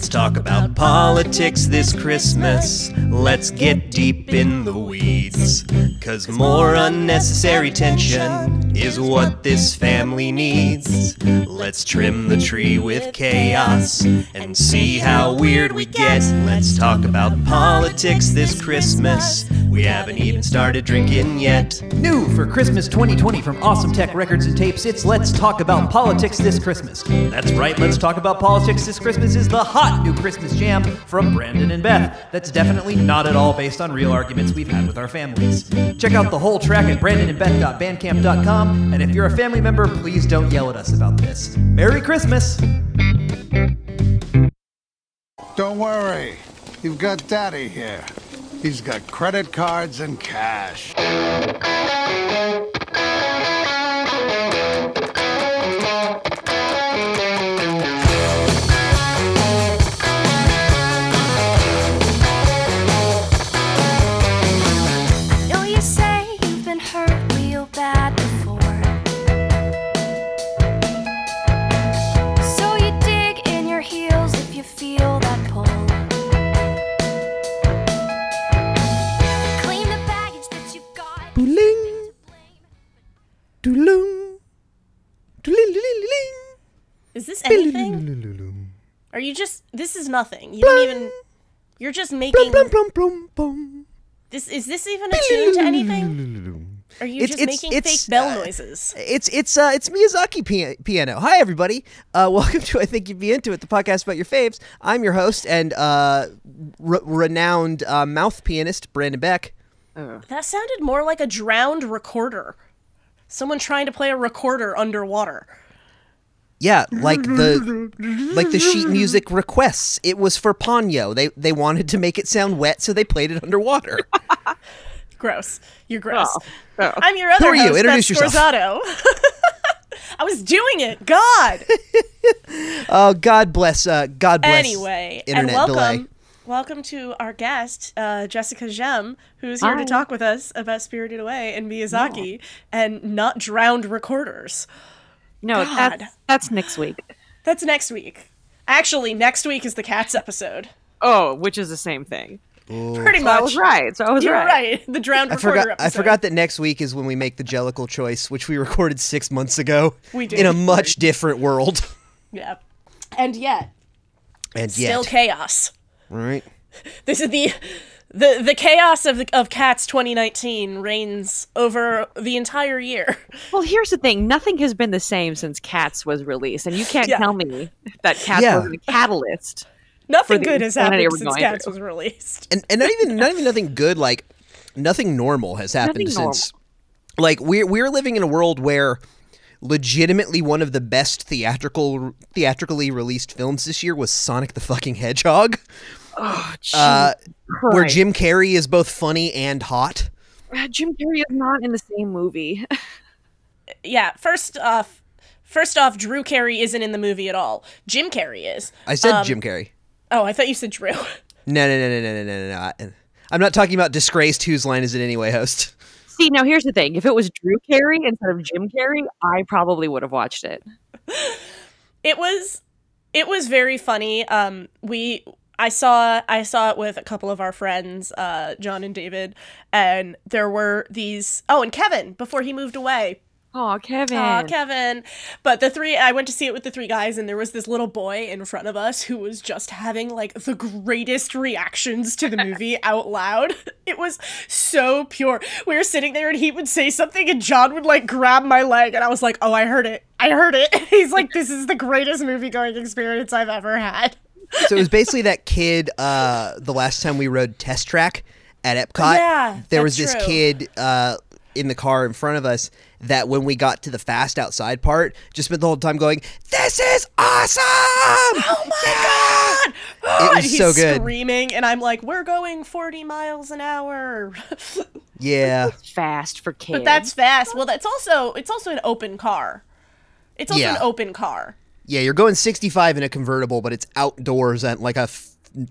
Let's talk about politics this Christmas. Let's get deep in the weeds. Cause more unnecessary tension is what this family needs. Let's trim the tree with chaos and see how weird we get. Let's talk about politics this Christmas. We haven't even started drinking yet. New for Christmas 2020 from Awesome Tech Records and Tapes, it's Let's Talk About Politics This Christmas. That's right, Let's Talk About Politics This Christmas is the hot new Christmas jam from Brandon and Beth. That's definitely not at all based on real arguments we've had with our families. Check out the whole track at brandonandbeth.bandcamp.com, and if you're a family member, please don't yell at us about this. Merry Christmas! Don't worry. You've got Daddy here. He's got credit cards and cash. Doolililing. Is this anything? Are you just? This is nothing. You don't even. You're just making. This is this even a tune to anything? Are you It's- just it's- making it's, fake bell uh, noises? It's it's uh it's Miyazaki pia- piano. Hi everybody. Uh, welcome to I think you'd be into it, the podcast about your faves. I'm your host and uh, re- renowned uh, mouth pianist Brandon Beck. That sounded more like a drowned recorder. Someone trying to play a recorder underwater. Yeah, like the like the sheet music requests. It was for Ponyo. They they wanted to make it sound wet, so they played it underwater. Gross. You're gross. Oh. I'm your other Who are you? Introduce Beth yourself. I was doing it. God. Oh, God bless. Uh, God bless. anyway, internet and welcome. delay. Welcome to our guest, uh, Jessica Jem, who's here Hi. to talk with us about Spirited Away and Miyazaki and not drowned recorders. No, God. that's that's next week. That's next week. Actually, next week is the Cats episode. Oh, which is the same thing. Pretty So much. I was right. So I was You're right. right. The drowned I recorder forgot. episode. I forgot that next week is when we make the Jellicle choice, which we recorded six months ago. We did. in a much different world. Yeah. And yet, And still chaos. Right? This is the the the chaos of the, of Cats 2019 reigns over the entire year. Well, here's the thing: nothing has been the same since Cats was released, and you can't Yeah. tell me that Cats Yeah. was a catalyst. Nothing good has happened since Cats through. was released. And and not even not even nothing good. Like nothing normal has happened Nothing normal. since. Like we're we're living in a world where legitimately one of the best theatrical theatrically released films this year was Sonic the fucking Hedgehog, Oh, uh, where Jim Carrey is both funny and hot. Uh, Jim Carrey is not in the same movie. Yeah, first off, first off, Drew Carey isn't in the movie at all. Jim Carrey is. I said Um, Jim Carrey. Oh, I thought you said Drew. No, no, no, no, no, no, no, no. I'm not talking about disgraced. Whose line is it anyway? Host. See, now here's the thing: if it was Drew Carey instead of Jim Carrey, I probably would have watched it. it was it was very funny um we i saw i saw it with a couple of our friends uh john and david and there were these oh and kevin before he moved away Oh, Kevin. Aw, Kevin. But the three, I went to see it with the three guys, and there was this little boy in front of us who was just having like the greatest reactions to the movie out loud. It was so pure. We were sitting there, and he would say something, and John would like grab my leg, and I was like, "Oh, I heard it. I heard it." He's like, "This is the greatest movie going experience I've ever had." So it was basically that kid. Uh, the last time we rode Test Track at Epcot, Yeah, there was this true. kid uh, in the car in front of us that when we got to the fast outside part, just spent the whole time going, "This is awesome!" Oh my god! It And was he's so good. Screaming, and I'm like, "We're going 40 miles an hour." Yeah, Fast for kids. But that's fast. Well, that's also it's also an open car. It's also Yeah. an open car. Yeah. You're going 65 in a convertible, but it's outdoors at like a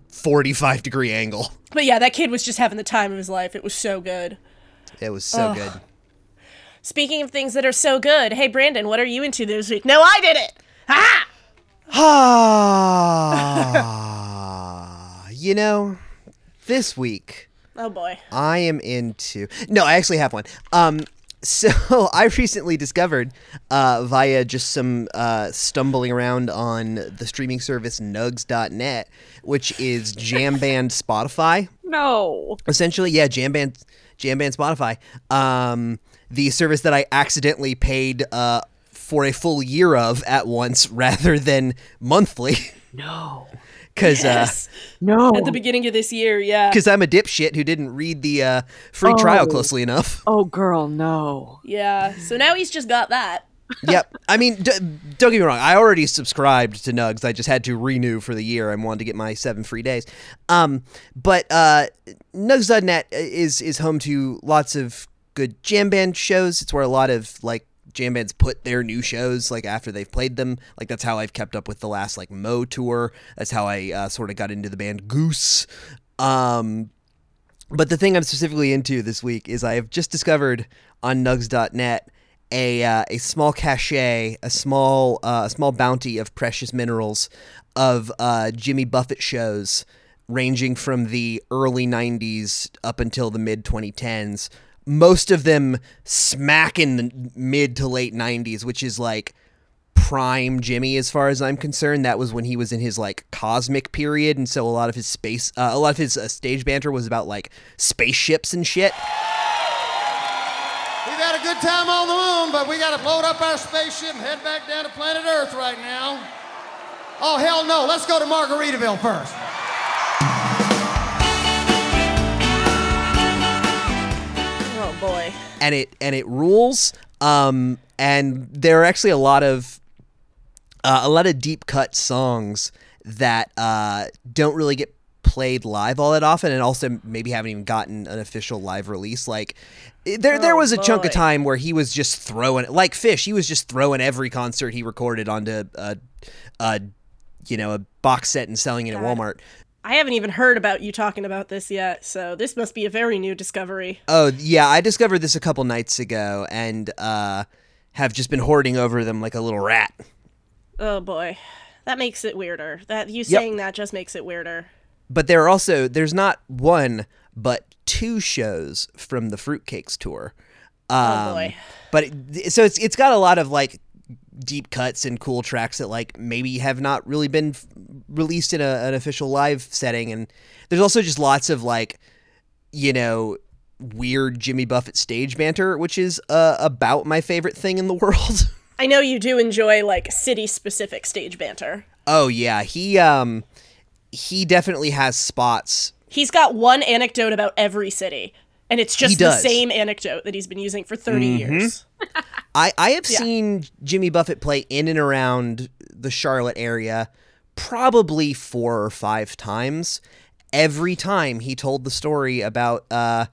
45 degree angle. But yeah, that kid was just having the time of his life. It was so good. It was so good. Speaking of things that are so good, hey Brandon, what are you into this week? No, I did it. Ah! Ah. you know, this week Oh boy. I am into. No, I actually have one. Um, so I recently discovered, uh, via just some uh, stumbling around on the streaming service Nugs.net, which is jam band Spotify. No. Essentially, yeah, jam band, jam band Spotify. Um, the service that I accidentally paid uh, for a full year of at once rather than monthly. No. Because Yes. No. At the beginning of this year, yeah. because I'm a dipshit who didn't read the uh, free trial Oh. closely enough. oh, girl, no. Yeah. So now he's just got that. yep. I mean, d- don't get me wrong. I already subscribed to Nugs. I just had to renew for the year. I wanted to get my seven free days. Um, but uh, Nugs.net is is home to lots of good jam band shows. It's where a lot of like jam bands put their new shows like after they've played them. Like that's how I've kept up with the last like Mo tour. That's how I uh, sort of got into the band Goose. Um, but the thing I'm specifically into this week is I have just discovered on Nugs.net a uh, a small cachet, a small uh, a small bounty of precious minerals of uh, Jimmy Buffett shows, ranging from the early '90s up until the mid 2010s. Most of them smack in the mid to late '90s, which is like prime Jimmy as far as I'm concerned. That was when he was in his like cosmic period, and so a lot of his space, uh, a lot of his uh, stage banter was about like spaceships and shit. We've had a good time on the moon, but we gotta load up our spaceship and head back down to planet Earth right now. Oh, hell no. Let's go to Margaritaville first. Boy. and it and it rules. Um, and there are actually a lot of uh, a lot of deep cut songs that uh, don't really get played live all that often, and also maybe haven't even gotten an official live release. Like there, there Oh, was a chunk of time where he was just throwing like Phish. He was just throwing every concert he recorded onto a, a you know a box set and selling it at Walmart. I haven't even heard about you talking about this yet, so this must be a very new discovery. Oh yeah, I discovered this a couple nights ago, and uh, have just been hoarding over them like a little rat. Oh boy. That makes it weirder. That you saying that just makes it weirder. but there are also there's not one but two shows from the fruitcakes tour um, Oh, boy. but it, so it's it's got a lot of like deep cuts and cool tracks that like maybe have not really been f- released in a, an official live setting. And there's also just lots of like you know weird jimmy buffett stage banter which is uh, about my favorite thing in the world. I know you do enjoy like city specific stage banter. oh yeah. He um he definitely has spots. He's got one anecdote about every city, and it's just the same anecdote that he's been using for 30 years. I, I have seen Jimmy Buffett play in and around the Charlotte area probably four or five times. Every time he told the story about uh,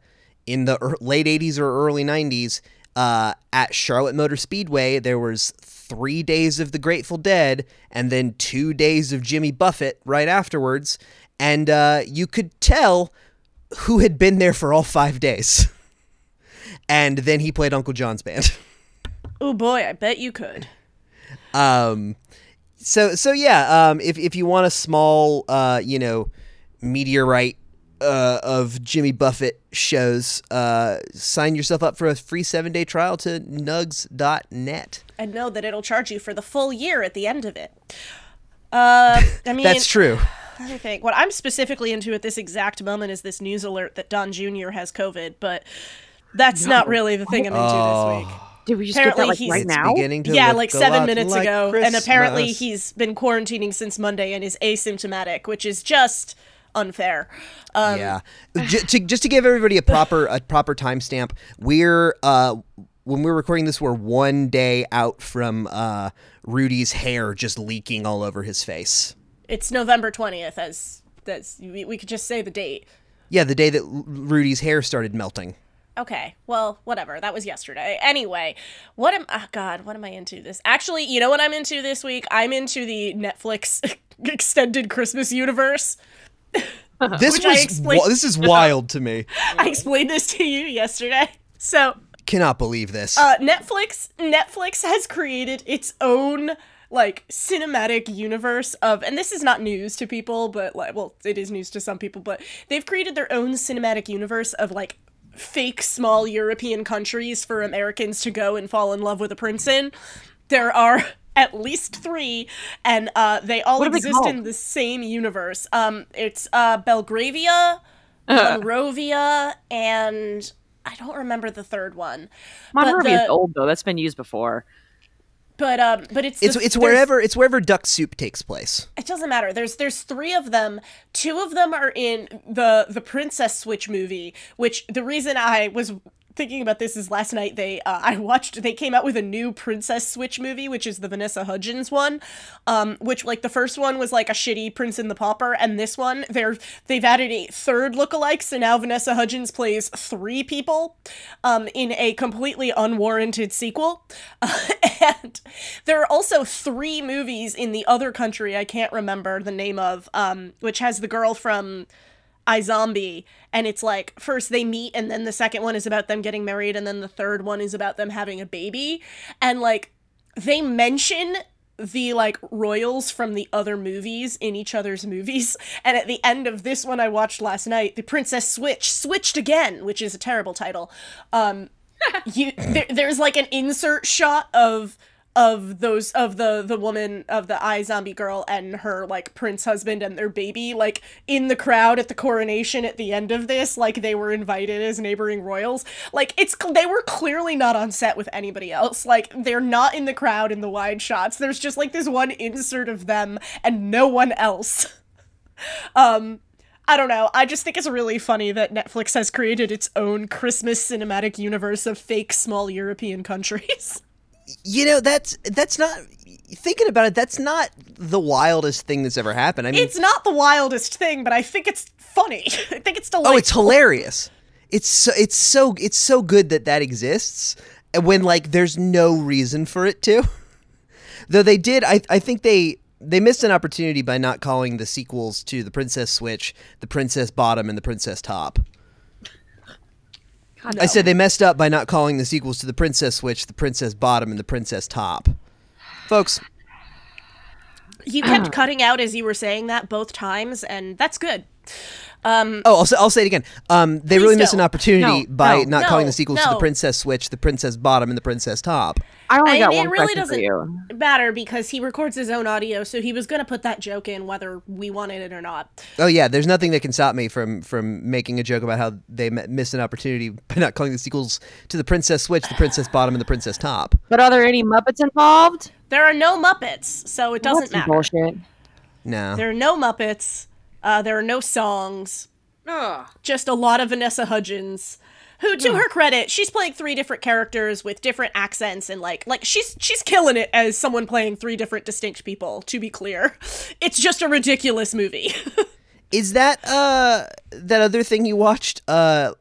in the late 80s or early 90s uh, at Charlotte Motor Speedway, there was three days of the Grateful Dead and then two days of Jimmy Buffett right afterwards. And uh, you could tell who had been there for all five days. and then he played Uncle John's band. Oh boy, I bet you could. Um, so so yeah, um, if if you want a small, uh, you know, meteorite uh, of Jimmy Buffett shows, uh, sign yourself up for a free seven day trial to nugs.net. And know that it'll charge you for the full year at the end of it. Uh, I mean, That's true. Let me think. What I'm specifically into at this exact moment is this news alert that Don Jr. has COVID, but that's not really the thing I'm into this week. Did we just Apparently get that like he's- right now? Beginning to yeah, like seven minutes like ago, and apparently he's been quarantining since Monday and is asymptomatic, which is just unfair. Um, yeah. J- to, just to give everybody a proper a proper timestamp, we're uh when we're recording this, we're one day out from uh Rudy's hair just leaking all over his face. It's November twentieth, as that's we, we could just say the date. Yeah, the day that Rudy's hair started melting. Okay, well, whatever. That was yesterday. Anyway, what am oh God? What am I into this? Actually, you know what I'm into this week? I'm into the Netflix extended Christmas universe. This was explained- wi- this is wild to me. I explained this to you yesterday. So, Cannot believe this. uh, Netflix Netflix has created its own like cinematic universe of and this is not news to people but like well it is news to some people but they've created their own cinematic universe of like fake small european countries for americans to go and fall in love with a prince in there are at least three and uh they all What are they exist in the same universe um it's uh belgravia Uh. monrovia and i don't remember the third one Monrovia is old though. That's been used before. But um but it's It's the- it's wherever it's wherever Duck Soup takes place. it doesn't matter. There's there's three of them. Two of them are in the the Princess Switch movie, which the reason I was thinking about this is last night they uh, I watched they came out with a new Princess Switch movie, which is the Vanessa Hudgens one, um, which like the first one was like a shitty Prince and the Pauper, and this one they're they've added a third lookalike, so now Vanessa Hudgens plays three people, um, in a completely unwarranted sequel, and there are also three movies in the other country I can't remember the name of, um, which has the girl from iZombie, and it's like first they meet, and then the second one is about them getting married, and then the third one is about them having a baby, and like they mention the like royals from the other movies in each other's movies. And at the end of this one i watched last night the princess switch switched again which is a terrible title. Um you there, there's like an insert shot of of those of the the woman of the iZombie girl and her like prince husband and their baby like in the crowd at the coronation at the end of this like they were invited as neighboring royals like it's they were clearly not on set with anybody else like they're not in the crowd in the wide shots there's just like this one insert of them and no one else um I don't know. I just think it's really funny that Netflix has created its own Christmas cinematic universe of fake small European countries. You know, that's that's not thinking about it. That's not the wildest thing that's ever happened. I mean, It's not the wildest thing, but I think it's funny. I think it's delightful. oh, it's hilarious. It's so it's so it's so good that that exists, when like there's no reason for it to. Though they did, I I think they they missed an opportunity by not calling the sequels to the Princess Switch, the Princess Bottom, and the Princess Top. God, I said they messed up by not calling the sequels to the Princess Switch, the Princess Bottom, and the Princess Top. Folks, You kept cutting out as you were saying that both times, and that's good. Um, Oh, I'll say, I'll say it again. Um, they really missed an opportunity No, by no, not calling the sequels to the Princess Switch, the Princess Bottom, and the Princess Top. I only I got mean, one it really doesn't you. matter because he records his own audio, so he was going to put that joke in whether we wanted it or not. Oh yeah, there's nothing that can stop me from from making a joke about how they m- missed an opportunity by not calling the sequels to the Princess Switch, the Princess Bottom, and the Princess Top. But are there any Muppets involved? There are no Muppets, so it doesn't That's matter. bullshit. No, There are no Muppets. Uh, there are no songs. Just a lot of Vanessa Hudgens, who, to her credit, she's playing three different characters with different accents and like, like she's she's killing it as someone playing three different distinct people. To be clear, it's just a ridiculous movie. is that uh that other thing you watched, uh,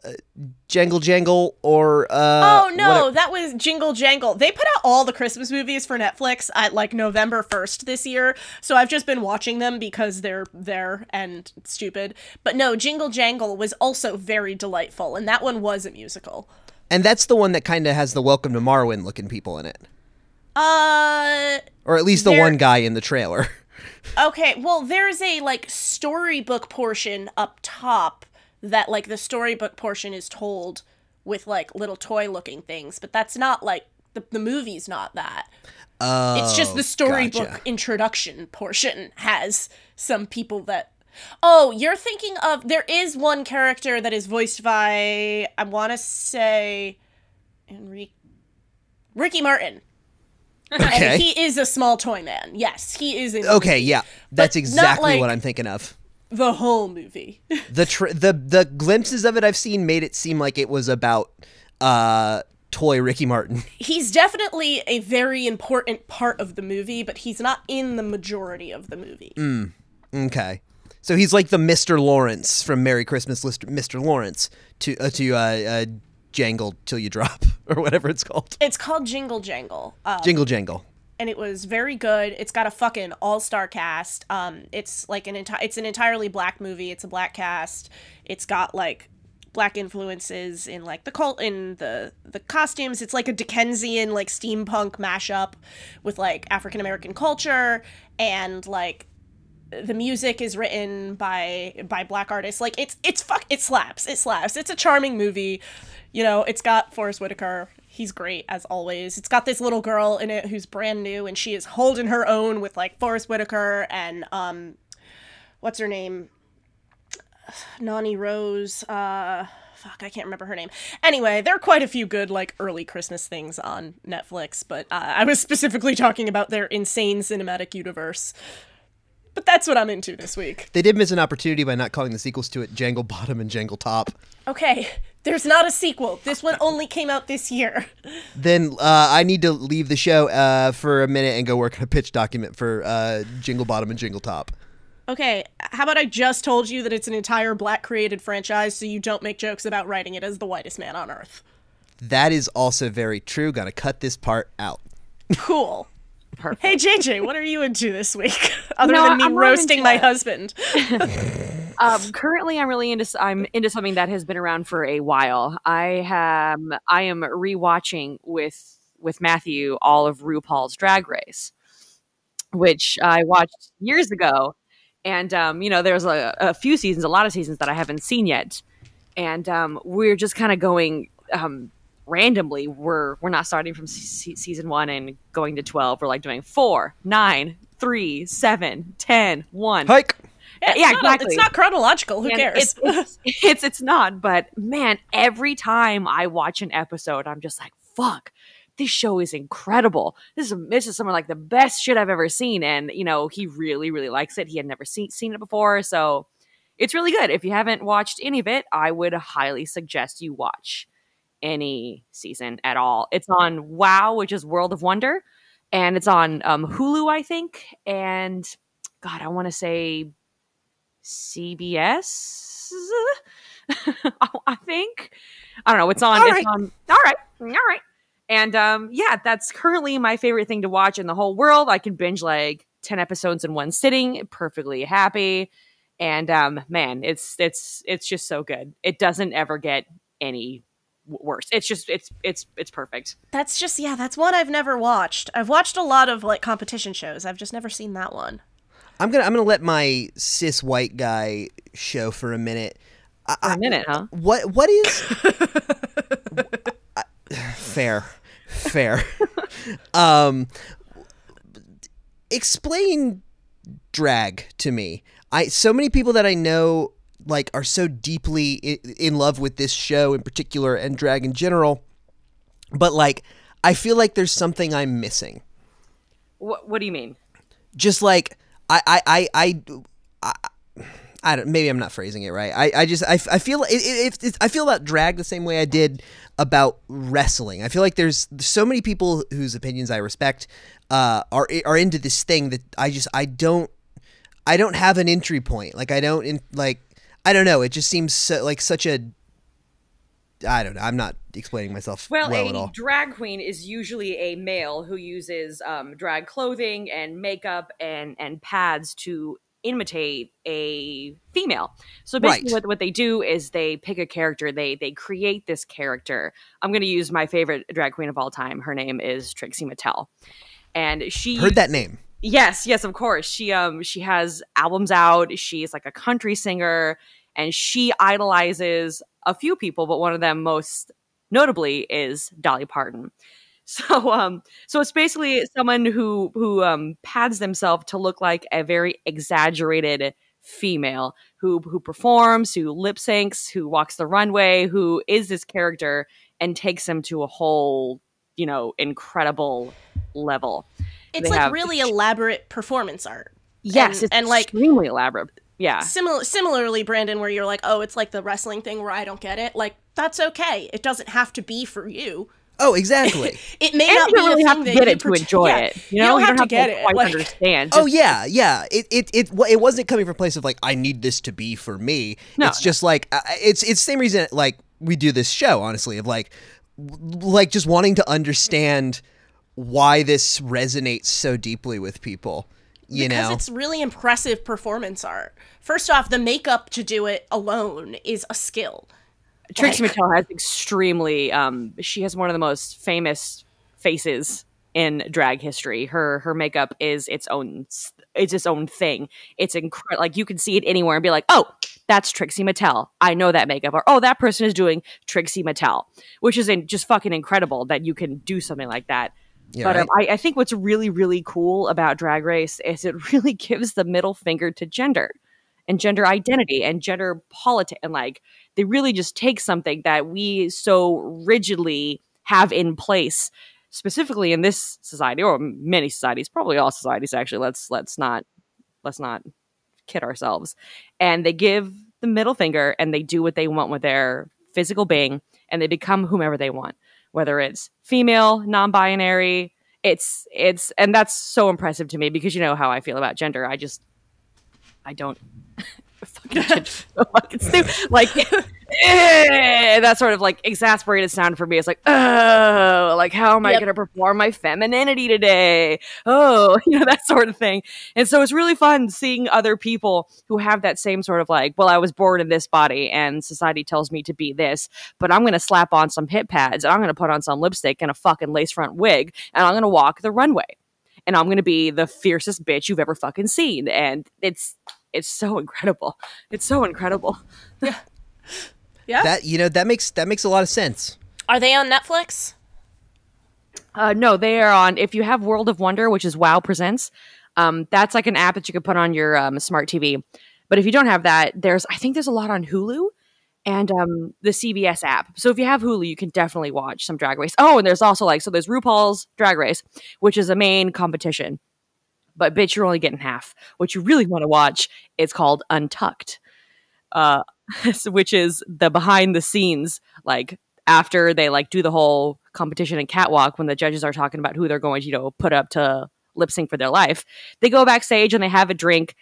Jangle Jangle or uh? oh no, that was Jingle Jangle. They put out all the Christmas movies for Netflix at like November first this year, so I've just been watching them because they're there and stupid. But no, Jingle Jangle was also very delightful, and that one was a musical. and that's the one that kind of has the Welcome to Marwen looking people in it, Uh, or at least the one guy in the trailer. okay. Well, there's a like storybook portion up top that like the storybook portion is told with like little toy looking things, but that's not like the the movie's not that. Oh, It's just the oh, storybook gotcha. introduction portion has some people that Oh, you're thinking of there is one character that is voiced by I want to say Enrique Ricky Martin. Okay. And he is a small toy man. Yes, he is in Okay, yeah, that's exactly like- what I'm thinking of. The whole movie. the tr- the the glimpses of it I've seen made it seem like it was about uh toy Ricky Martin. he's definitely a very important part of the movie, but he's not in the majority of the movie. Mm. okay. So he's like the Mr. Lawrence from Merry Christmas Mr. Lawrence to uh, to uh, uh Jangle till you drop or whatever it's called. It's called Jingle Jangle. Um, Jingle Jangle. and it was very good. It's got a fucking all-star cast. Um, it's like an entire, it's an entirely black movie. It's a black cast. It's got like black influences in like the cult in the the costumes. It's like a Dickensian like steampunk mashup with like African American culture and like the music is written by by black artists. Like it's it's fuck it slaps. It slaps. It's a charming movie. You know, it's got Forest Whitaker. He's great as always. It's got this little girl in it who's brand new and she is holding her own with like Forest Whitaker and um what's her name? Nani Rose. Uh fuck, I can't remember her name. Anyway, there are quite a few good like early Christmas things on Netflix, but uh, I was specifically talking about their insane cinematic universe. But that's what I'm into this week. They did miss an opportunity by not calling the sequels to it Jangle Bottom and Jangle Top. Okay, there's not a sequel. This one only came out this year. Then uh, I need to leave the show uh, for a minute and go work on a pitch document for uh, Jingle Bottom and Jingle Top. Okay, how about I just told you that it's an entire black created franchise so you don't make jokes about writing it as the whitest man on earth? That is also very true. Gotta cut this part out. Cool. Hey JJ, what are you into this week? Other No, than me I'm roasting my it. husband. Um, currently, I'm really into s- I'm into something that has been around for a while. I have I am rewatching with with Matthew all of RuPaul's Drag Race, which I watched years ago, and um, you know there's a, a few seasons, a lot of seasons that I haven't seen yet, and um, we're just kind of going um, randomly. We're we're not starting from se- season one and going to twelve. We're like doing four, nine, three, seven, ten, one. Hike. Yeah, it's Yeah, not, exactly. It's not chronological. Who And cares? It's, it's, it's it's not, but man, every time I watch an episode, I'm just like, fuck, this show is incredible. This is this is some of like the best shit I've ever seen. And you know, he really, really likes it. He had never seen seen it before, so it's really good. If you haven't watched any of it, I would highly suggest you watch any season at all. It's on Wow, which is World of Wonder, and it's on um, Hulu, I think. And God, I want to say CBS. I think. I don't know. It's on. All it's right. on. All right. All right. And um, yeah, that's currently my favorite thing to watch in the whole world. I can binge like ten episodes in one sitting, perfectly happy. And um, man, it's it's it's just so good. It doesn't ever get any worse. It's just it's it's it's perfect. that's just yeah, that's one I've never watched. I've watched a lot of like competition shows. I've just never seen that one. I'm gonna I'm gonna let my cis white guy show for a minute. I, For I- a minute, huh? What what is I- fair, fair. um, explain drag to me. I so many people that I know like are so deeply in, love with this show in particular and drag in general, but like I feel like there's something I'm missing. What What do you mean? Just like I I I. I, I I don't. Maybe I'm not phrasing it right. I, I just I, I feel it, it, it, I feel about drag the same way I did about wrestling. I feel like there's so many people whose opinions I respect uh, are are into this thing that I just I don't I don't have an entry point. Like I don't in, like I don't know. It just seems so, like such a I don't know. I'm not explaining myself well, Well, at a all. drag queen is usually a male who uses um, drag clothing and makeup and and pads to imitate a female. So basically, Right. what, what they do is they pick a character. They they create this character. I'm going to use my favorite drag queen of all time. Her name is Trixie Mattel, and she Heard that name. Yes, yes, of course. She um she has albums out. She's like a country singer and she idolizes a few people, but one of them most notably is Dolly Parton. So um so it's basically someone who who um pads themselves to look like a very exaggerated female who who performs, who lip syncs, who walks the runway, who is this character and takes them to a whole, you know, incredible level. It's like have- really elaborate performance art. Yes, And- it's and, like- extremely elaborate. Yeah, Similar, similarly, Brandon, where you're like, oh, it's like the wrestling thing where I don't get it. Like that's okay. It doesn't have to be for you. Oh, exactly. It may and not you be don't really a have thing to get you it to pret- enjoy yeah, it. You know, don't have to get like, it. Quite Like- understand. Oh yeah, yeah. It it it it wasn't coming from a place of like I need this to be for me. No, it's just like uh, it's it's the same reason like we do this show. Honestly, of like like just wanting to understand why this resonates so deeply with people. You because know, it's really impressive performance art. First off, the makeup to do it alone is a skill. Trixie Like- Mattel has extremely um she has one of the most famous faces in drag history. Her her makeup is its own it's its own thing. It's incredible. Like you can see it anywhere and be like, "Oh, that's Trixie Mattel. I know that makeup." Or, "Oh, that person is doing Trixie Mattel," which is in, just fucking incredible that you can do something like that. Yeah, but right? um, I, I think what's really, really cool about Drag Race is it really gives the middle finger to gender and gender identity and gender politics. And like, they really just take something that we so rigidly have in place, specifically in this society or many societies, probably all societies. Actually, let's let's not let's not kid ourselves. And they give the middle finger and they do what they want with their physical being and they become whomever they want whether it's female, non-binary. It's it's and that's so impressive to me because you know how I feel about gender. I just I don't fucking gender so fucking stupid. Like eh, that sort of like exasperated sound for me. It's like, oh, like how am I Yep. to perform my femininity today? Oh, you know that sort of thing. And so it's really fun seeing other people who have that same sort of like, well, I was born in this body and society tells me to be this, but I'm going to slap on some hip pads and I'm going to put on some lipstick and a fucking lace front wig and I'm going to walk the runway. And I'm going to be the fiercest bitch you've ever fucking seen. And it's it's so incredible. It's so incredible. Yeah. Yeah. That you know that makes that makes a lot of sense. Are they on Netflix? Uh, no, they are on. If you have World of Wonder, which is Wow Presents, um, that's like an app that you could put on your um, smart TV. But if you don't have that, there's I think there's a lot on Hulu and um, the CBS app. So if you have Hulu, you can definitely watch some Drag Race. Oh, and there's also like so there's RuPaul's Drag Race, which is a main competition. But bitch, you're only getting half. What you really want to watch is called Untucked, uh, which is the behind the scenes like after they like do the whole competition and catwalk when the judges are talking about who they're going to you know put up to lip sync for their life they go backstage and they have a drink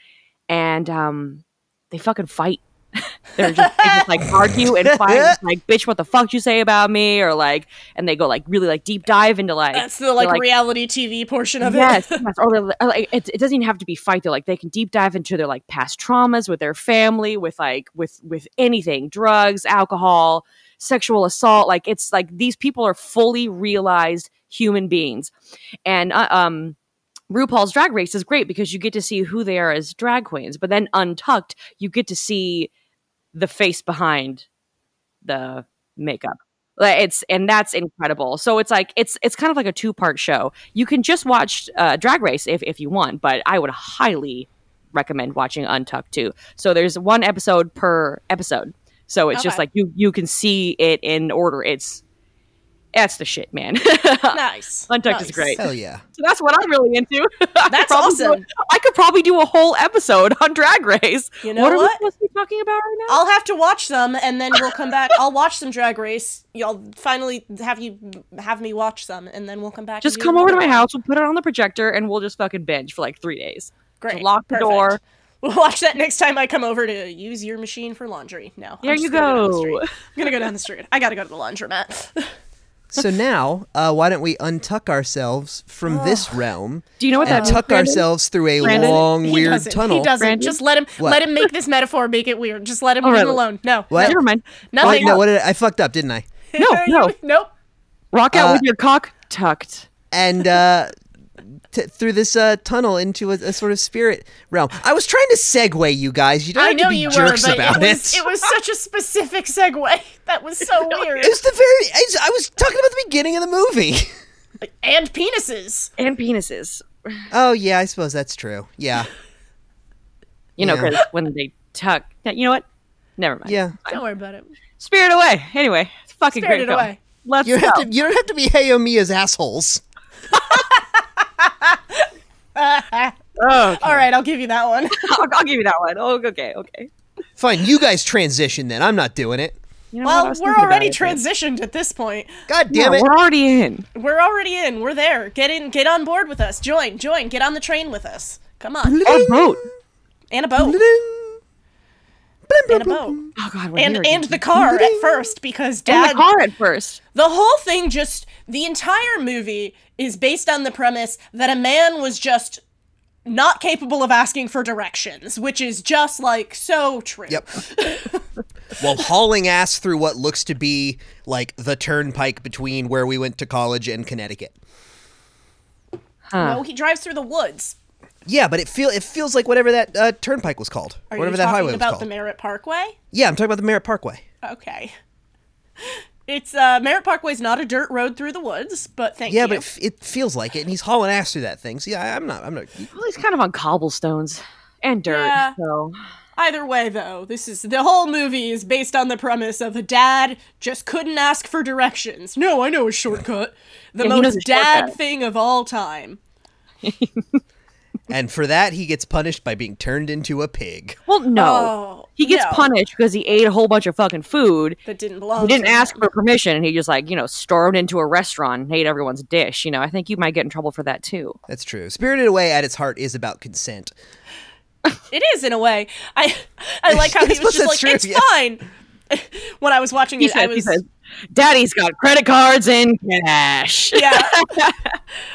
and um they fucking fight they're just, they just like argue and fight like bitch what the fuck you say about me or like and they go like really like deep dive into like That's the they're, like, reality TV portion of yes, it. yes. Or, like, it, it doesn't even have to be fight. They're like they can deep dive into their like past traumas with their family, with like with with anything, drugs, alcohol, sexual assault. Like it's like these people are fully realized human beings, and uh, um. RuPaul's Drag Race is great because you get to see who they are as drag queens, but then Untucked, you get to see the face behind the makeup it's and that's incredible. So it's like it's it's kind of like a two part show. You can just watch uh, Drag Race if if you want, but I would highly recommend watching Untucked too. So there's one episode per episode. So it's just like you you can see it in order. It's that's the shit, man. Nice. Untucked is great. Hell yeah. So that's what I'm really into. I could That's probably do a- awesome. I could probably do a whole episode on Drag Race. You know what are we supposed to be talking about right now? I'll have to watch some and then we'll come back. I'll watch some Drag Race. Y'all finally have you have me watch some and then we'll come back. just come over to my house. We'll put it on the projector and we'll just fucking binge for like three days. Great. lock the perfect. door. We'll watch that next time I come over to use your machine for laundry. No. I'm There you gonna the go. I'm gonna go down the street. I gotta go to the laundromat. So now, uh, why don't we untuck ourselves from this realm Do you know what and that tuck Brandon? ourselves through a Brandon? long, he weird doesn't. tunnel? He doesn't. Brandon? Just let him What? let him make this metaphor make it weird. Just let him leave right. alone. No. What? Never mind. Nothing. Wait, no, what did I, I fucked up, didn't I? No, no. nope. Rock out Uh, with your cock tucked. And uh, t- through this uh, tunnel into a, a sort of spirit realm. I was trying to segue you guys. You don't I have know to be you were, jerks but about it was it was such a specific segue. That was so weird. It's the very. I was- I was talking about the beginning of the movie. and penises. And penises. Oh yeah, I suppose that's true. Yeah, You know, Yeah. because when they tuck. You know what? Never mind. yeah. Don't worry about it. Spirit away. Anyway, it's fucking Spirited great film. away. Let's You go. have to. You don't have to be Heyo Miya's assholes. Oh, All right, I'll give you that one. I'll, I'll give you that one. Oh, okay, okay. Fine, you guys transition then. I'm not doing it. You know well, we're already it, but- transitioned at this point. God Yeah, damn it! we're already in. We're already in. We're there. Get in. Get on board with us. Join. Join. Get on the train with us. Come on. Oh, boat. And a boat. And a boat. Oh God. when And you're- and the car at first because and dad the car at first. the whole thing just the entire movie is based on the premise that a man was just not capable of asking for directions, which is just like so true. Yep. While hauling ass through what looks to be like the turnpike between where we went to college and Connecticut. No, he drives through the woods. Yeah, but it feel it feels like whatever that uh, turnpike was called, Are whatever you that talking highway was about called. the Merritt Parkway? yeah, I'm talking about the Merritt Parkway. Okay. It's uh Merritt Parkway's not a dirt road through the woods, but thank you. Yeah, you. but it, f- it feels like it, and he's hauling ass through that thing. So yeah, I'm not. I'm not. Well, he's kind of on cobblestones and dirt. Yeah. So Either way, though, this is the whole movie is based on the premise of a dad just couldn't ask for directions. No, I know a shortcut. The Yeah, he knows most a dad shortcut. thing of all time. And for that, he gets punished by being turned into a pig. well, no, Oh, he gets no. punished because he ate a whole bunch of fucking food. That didn't belong. He didn't to ask him. for permission, and he just like you know stormed into a restaurant and ate everyone's dish. You know, I think you might get in trouble for that too. That's true. Spirited Away at its heart is about consent. It is in a way. I I like how he was just like, true, it's yeah. fine. when I was watching He it, I says, he was says, "Daddy's got credit cards and cash." yeah.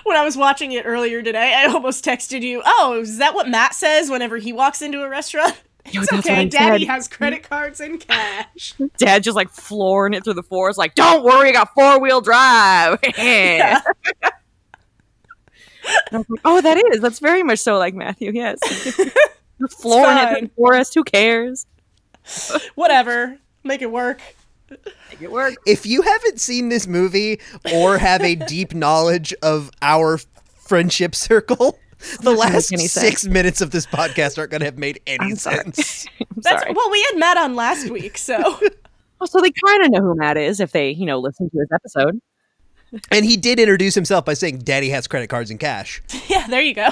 when I was watching it earlier today, I almost texted you. Oh, is that what Matt says whenever he walks into a restaurant? Yo, It's okay. Daddy said. has credit cards and cash. Dad just like flooring it through the forest, like, "Don't worry, I got four wheel drive." Yeah. And I was like, oh, that is. That's very much so like Matthew. Yes, Just flooring it through the forest. Who cares? Whatever. Make it work. Make it work. If you haven't seen this movie or have a deep knowledge of our friendship circle, the last six sense. minutes of this podcast aren't going to have made any I'm sorry. sense. I'm That's sorry. well, we had Matt on last week, so Oh, so they kind of know who Matt is if they, you know, listen to his episode. and he did introduce himself by saying, "Daddy has credit cards and cash." yeah, there you go.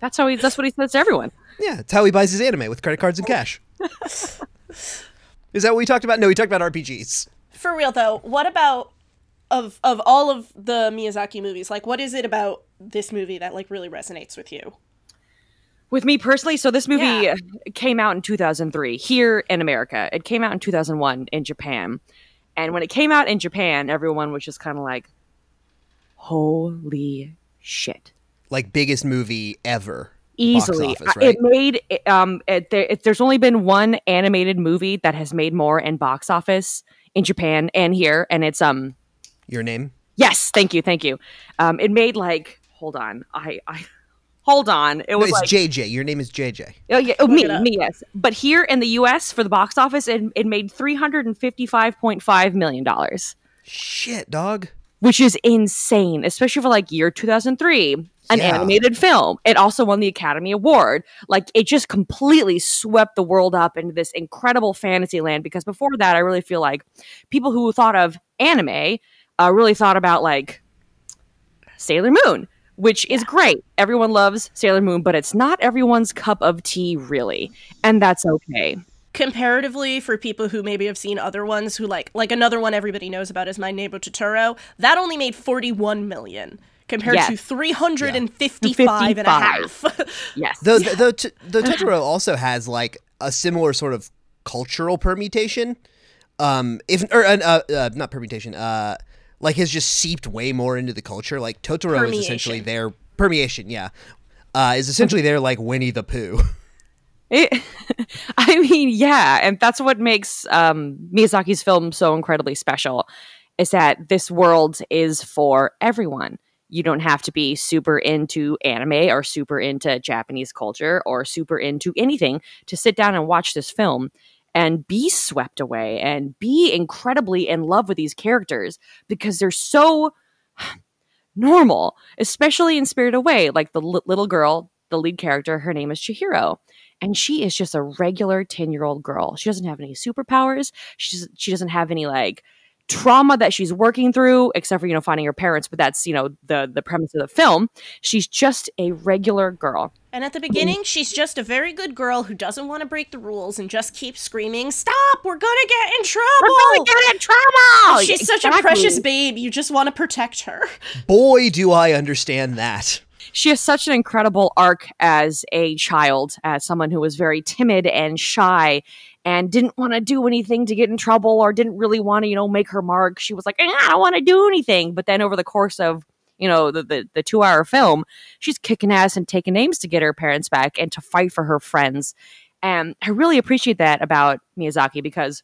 That's how he. That's what he says to everyone. Yeah, that's how he buys his anime with credit cards and cash. Is that what we talked about? No, we talked about RPGs. For real though, what about of of all of the Miyazaki movies? Like, what is it about this movie that like really resonates with you? With me personally, so this movie Yeah. came out in 2003 here in America. It came out in 2001 in Japan. And when it came out in Japan, everyone was just kind of like, holy shit. Like biggest movie ever. Easily. Box office, right? It made, um, it, there, it, there's only been one animated movie that has made more in box office in Japan and here. And it's, um, Your name? yes, thank you, thank you. Um, it made like, hold on, I, I, hold on. It No, was it's like, JJ. Your name is JJ. Oh yeah, oh, me, it me, yes. But here in the U.S. for the box office, it, it made three hundred and fifty-five point five million dollars, Shit, dog. which is insane, especially for like year two thousand three, an Yeah. animated film. It also won the Academy Award. Like it just completely swept the world up into this incredible fantasy land. Because before that, I really feel like people who thought of anime uh, really thought about like Sailor Moon, which is great. Everyone loves Sailor Moon, but it's not everyone's cup of tea, really. And that's okay. comparatively for people who maybe have seen other ones who like like another one everybody knows about is my neighbor totoro that only made 41 million compared Yes. to 355 and a half Yes. Though the, the, t- the Totoro also has like a similar sort of cultural permutation. Um, if or uh, uh, uh, not permutation. Uh, like has just seeped way more into the culture. Like Totoro is essentially Permeation. their permeation. Yeah, uh, is essentially their like Winnie the Pooh. It- I mean, yeah, and that's what makes um, Miyazaki's film so incredibly special. Is that this world is for everyone. You don't have to be super into anime or super into Japanese culture or super into anything to sit down and watch this film and be swept away and be incredibly in love with these characters because they're so normal, especially in Spirit Away. Like the li- little girl, the lead character, her name is Chihiro and she is just a regular 10 year old girl she doesn't have any superpowers she's she doesn't have any like trauma that she's working through except for you know finding her parents but that's you know the the premise of the film. She's just a regular girl. And at the beginning mm. she's just a very good girl who doesn't want to break the rules and just keeps screaming stop! We're gonna get in trouble! We're gonna get in trouble! She's such a precious babe you just want to protect her. Boy, do I understand that. she has such an incredible arc as a child, as someone who was very timid and shy and didn't want to do anything to get in trouble or didn't really want to, you know, make her mark. She was like, "Eh, I don't want to do anything. But then over the course of you know the the, the two hour film, she's kicking ass and taking names to get her parents back and to fight for her friends. And I really appreciate that about Miyazaki because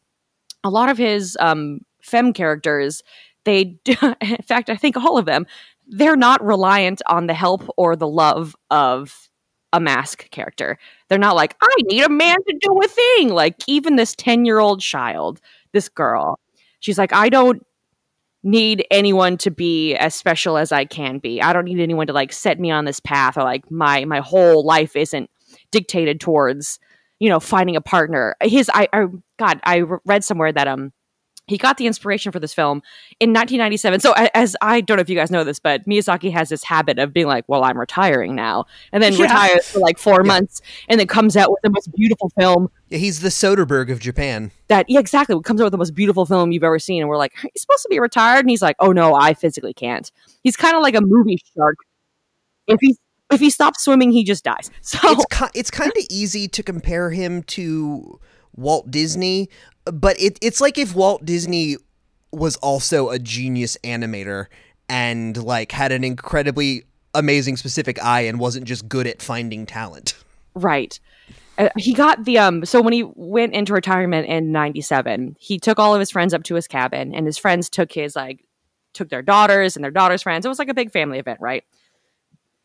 a lot of his um, femme characters, they, in fact, I think all of them, they're not reliant on the help or the love of a mask character. They're not like, I need a man to do a thing. Like, even this 10 year old child, this girl, she's like, I don't need anyone to be as special as I can be. I don't need anyone to like set me on this path or like my my whole life isn't dictated towards you know finding a partner. His I, I God I read somewhere that um he got the inspiration for this film in 1997. So as I don't know if you guys know this, but Miyazaki has this habit of being like, "Well, I'm retiring now," and then Yeah. retires for like four months, and then comes out with the most beautiful film Yeah, he's the Soderbergh of Japan. that yeah exactly comes out with the most beautiful film you've ever seen and we're like he's supposed to be retired and he's like oh no i physically can't he's kind of like a movie shark if he if he stops swimming he just dies so It's ki- it's kind of easy to compare him to Walt Disney, but it, it's like if Walt Disney was also a genius animator and like had an incredibly amazing specific eye and wasn't just good at finding talent. right. Uh, he got the um so when he went into retirement in 97 he took all of his friends up to his cabin and his friends took his like took their daughters and their daughters friends. It was like a big family event right?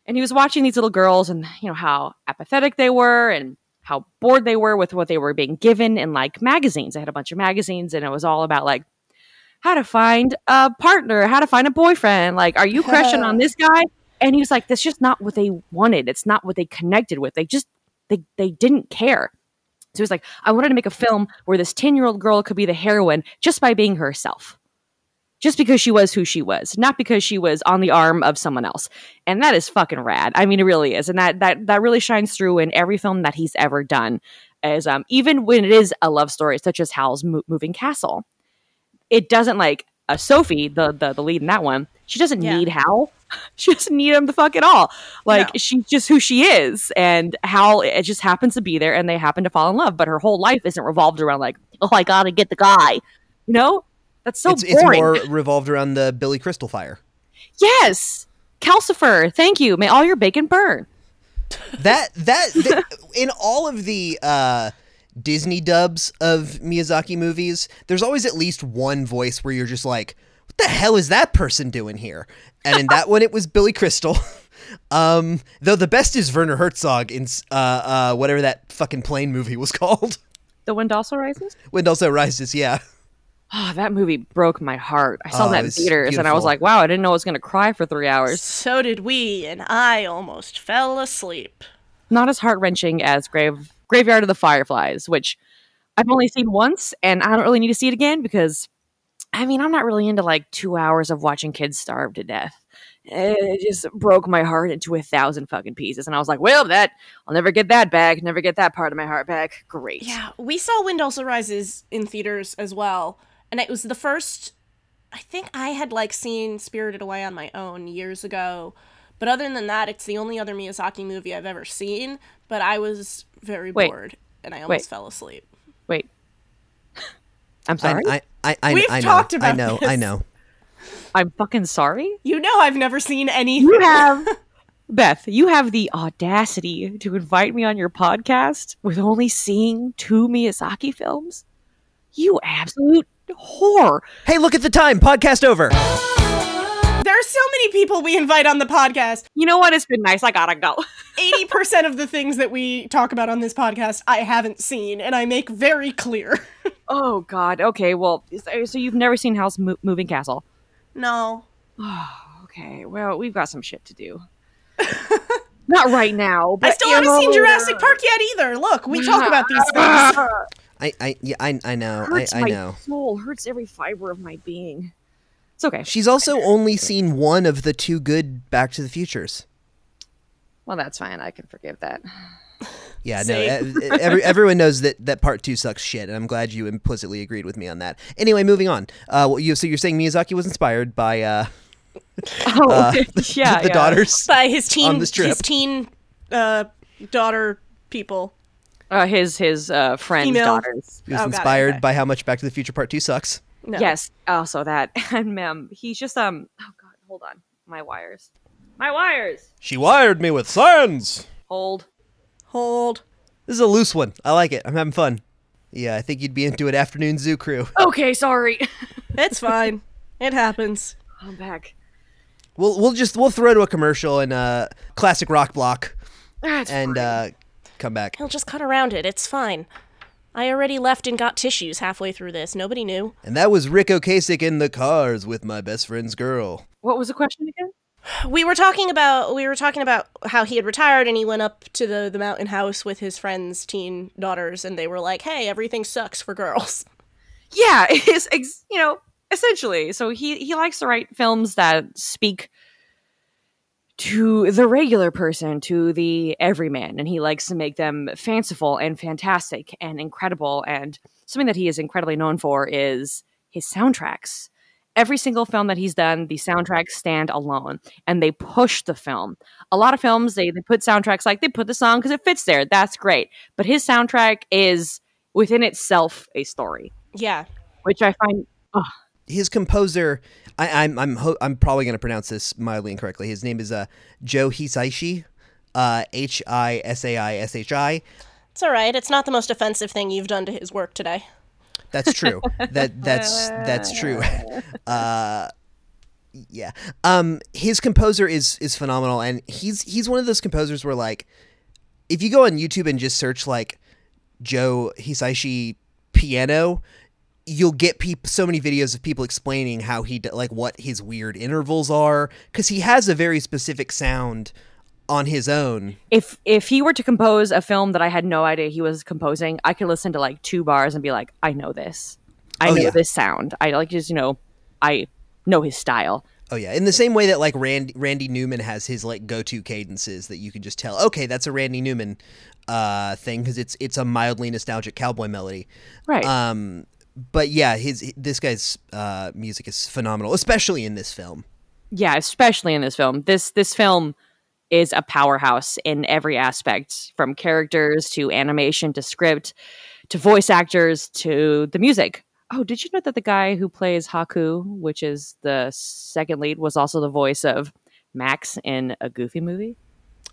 And he was watching these little girls and you know how apathetic they were and how bored they were with what they were being given in like magazines. I had a bunch of magazines and it was all about like how to find a partner, how to find a boyfriend. Like, are you crushing on this guy? And he was like, that's just not what they wanted. It's not what they connected with. They just they they didn't care. So he was like, I wanted to make a film where this 10 year old girl could be the heroine just by being herself. Just because she was who she was, not because she was on the arm of someone else. And that is fucking rad. I mean, it really is. And that that that really shines through in every film that he's ever done. As um, even when it is a love story, such as Howl's Mo- Moving Castle, it doesn't like uh, Sophie, the, the the lead in that one. She doesn't Yeah. need Howl. She doesn't need him the fuck at all. Like No. she's just who she is, and Hal it just happens to be there, and they happen to fall in love. But her whole life isn't revolved around like, oh, I gotta get the guy. You know, that's so it's, it's more revolved around the Billy Crystal fire. yes, Calcifer. Thank you. May all your bacon burn. That that, that in all of the uh, Disney dubs of Miyazaki movies, there's always at least one voice where you're just like, "What the hell is that person doing here?" And in that one, it was Billy Crystal. Um, though the best is Werner Herzog in uh, uh, whatever that fucking plane movie was called. The Wind Also Rises. Wind also rises. Yeah, Oh, that movie broke my heart. I saw Oh, that in was theaters, and I was like, wow, I didn't know I was gonna cry for three hours. So did we, and I almost fell asleep. not as heart wrenching as Grave Graveyard of the Fireflies, which I've only seen once, and I don't really need to see it again because, I mean, I'm not really into like two hours of watching kids starve to death. It just broke my heart into a thousand fucking pieces, and I was like, "Well, that I'll never get that back. Never get that part of my heart back." Great. Yeah, we saw Wind Also Rises in theaters as well, and it was the first. I think I had like seen Spirited Away on my own years ago, but other than that, it's the only other Miyazaki movie I've ever seen. But I was very Wait. bored, and I almost Wait. fell asleep. Wait. I'm sorry. I I I, We've I know, talked I about know. I know. I'm fucking sorry. You know, I've never seen anything. You have Beth, you have the audacity to invite me on your podcast with only seeing two Miyazaki films? You absolute whore. Hey, look at the time. Podcast over. There are so many people we invite on the podcast. You know what? It's been nice. I gotta go. 80% of the things that we talk about on this podcast I haven't seen, and I make very clear. Oh God. Okay. Well, so so you've never seen Howl's Mo- Moving Castle? no. Okay. Well, we've got some shit to do. Not right now. But I still haven't seen Jurassic Park yet either. Look, we talk about these things. I I yeah I I know. I, Hurts I my know. soul. Hurts every fiber of my being. It's okay. She's also only seen one of the two good Back to the Futures. Well, that's fine. I can forgive that. Yeah, no, Same. every, everyone knows that, that part two sucks shit, and I'm glad you implicitly agreed with me on that. Anyway, moving on. Uh, well, you so you're saying Miyazaki was inspired by uh, Oh, uh, yeah. the yeah. daughters By his teen, on this trip. his teen uh, daughter people. Uh, his his uh, friend's Female. daughters. He was Oh, got it, inspired okay. by how much Back to the Future Part Two sucks. No. Yes, also that. And um, he's just um. Oh God, hold on. my wires. My wires. She wired me with science. Hold. Hold. This is a loose one. I like it. I'm having fun. Yeah, I think you'd be into an afternoon zoo crew. Okay, sorry. It's fine. it happens. I'm back. We'll we'll just we'll throw to a commercial and uh classic rock block That's and uh come back. He'll just cut around it. It's fine. I already left and got tissues halfway through this. Nobody knew. And that was Ric Ocasek in the cars with my best friend's girl. what was the question again? We were talking about we were talking about how he had retired and he went up to the the mountain house with his friends' teen daughters and they were like, "Hey, everything sucks for girls." Yeah, it's ex- you know essentially. So he he likes to write films that speak to the regular person, to the everyman, and he likes to make them fanciful and fantastic and incredible. And something that he is incredibly known for is his soundtracks. Every single film that he's done, the soundtracks stand alone and they push the film. A lot of films, they, they put soundtracks like they put the song because it fits there. That's great. But his soundtrack is within itself a story, Yeah. which I find His composer, I, I'm I'm ho- I'm probably going to pronounce this mildly incorrectly. His name is uh Joe Hisaishi, uh H I S A I S H I. It's all right. It's not the most offensive thing you've done to his work today. That's true. that that's that's true. Uh yeah. Um his composer is is phenomenal and he's he's one of those composers where like if you go on YouTube and just search like Joe Hisaishi piano, you'll get peop- so many videos of people explaining how he d- like what his weird intervals are cuz he has a very specific sound on his own. if if he were to compose a film that I had no idea he was composing, I could listen to like two bars and be like, I know this. I Oh, know yeah. this sound. I like just you know, I know his style. Oh yeah, in the same way that like Randy Randy Newman has his like go-to cadences that you can just tell, okay, that's a Randy Newman uh thing because it's it's a mildly nostalgic cowboy melody. Right. Um but yeah, his this guy's uh music is phenomenal, especially in this film. yeah, especially in this film. This this film is a powerhouse in every aspect, from characters to animation to script to voice actors to the music. Oh, did you know that the guy who plays Haku, which is the second lead, was also the voice of Max in a Goofy movie?